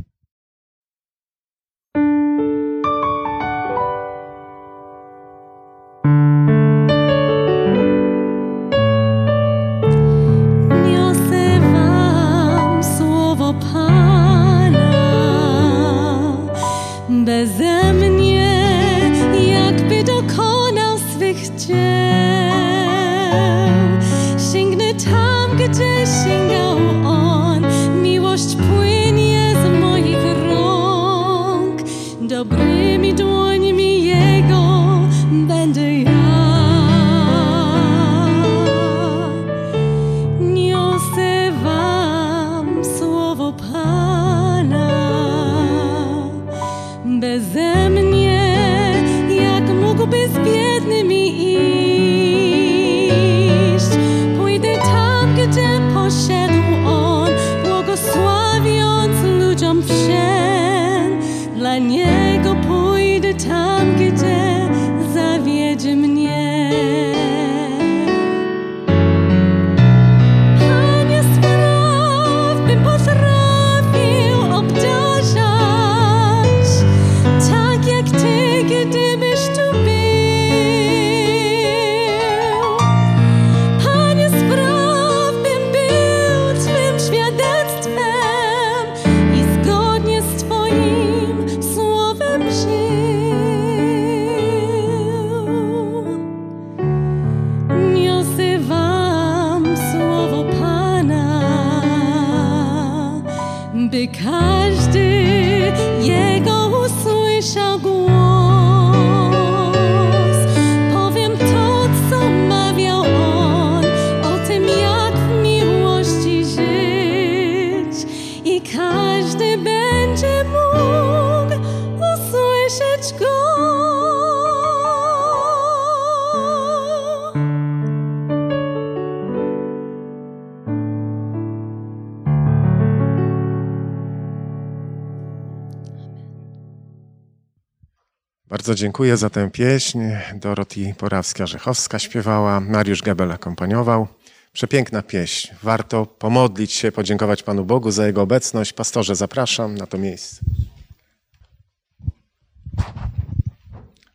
Bardzo dziękuję za tę pieśń. Doroti Porawska-Rzechowska śpiewała, Mariusz Gebel akompaniował. Przepiękna pieśń. Warto pomodlić się, podziękować Panu Bogu za Jego obecność. Pastorze, zapraszam na to miejsce.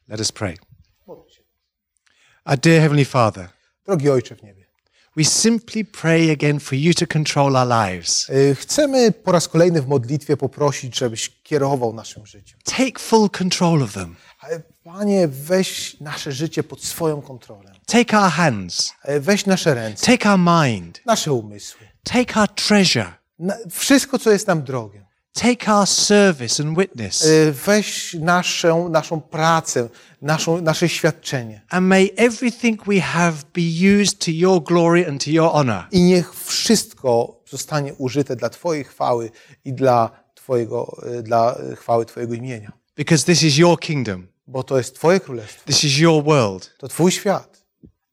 Let us pray. Our dear Heavenly Father, Drogi Ojcze w niebie, we simply pray again for you to control our lives. y, chcemy po raz kolejny w modlitwie poprosić, żebyś kierował naszym życiem. Take full control of them. Panie, weź nasze życie pod swoją kontrolę. Take our hands. E, Weź nasze ręce, Take our mind. nasze umysły, Take our treasure. na, wszystko, co jest nam drogie. Take our service and witness. E, Weź naszą, naszą pracę, naszą, nasze świadczenie. And may everything we have be used to your glory and to your honor. I niech wszystko zostanie użyte dla Twojej chwały i dla, twojego, e, dla chwały Twojego imienia. Because this is your kingdom. Bo to jest Twoje królestwo, This is your world. to Twój świat.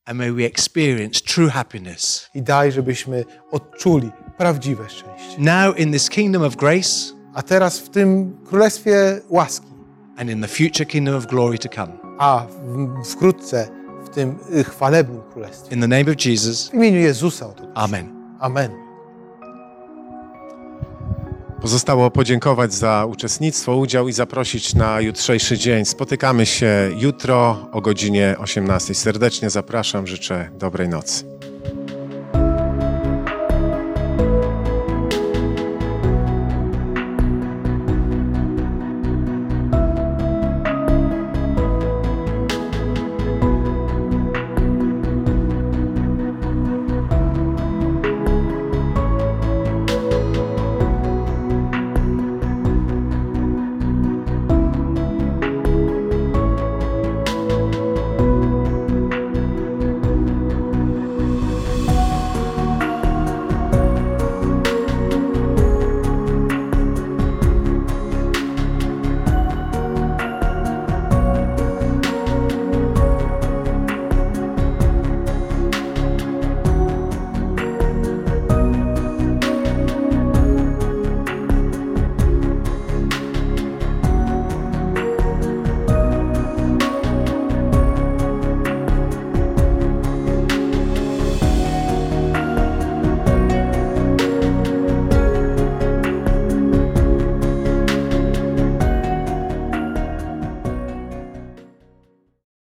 And may we experience true happiness. I daj, żebyśmy odczuli prawdziwe szczęście. Now in this kingdom of grace A teraz w tym królestwie łaski, and in the future kingdom of glory to come. a wkrótce w tym y, chwalebnym królestwie. In the name of Jesus. W imieniu Jezusa o to proszę. Amen. Amen. Pozostało podziękować za uczestnictwo, udział i zaprosić na jutrzejszy dzień. Spotykamy się jutro o godzinie 18. Serdecznie zapraszam, życzę dobrej nocy.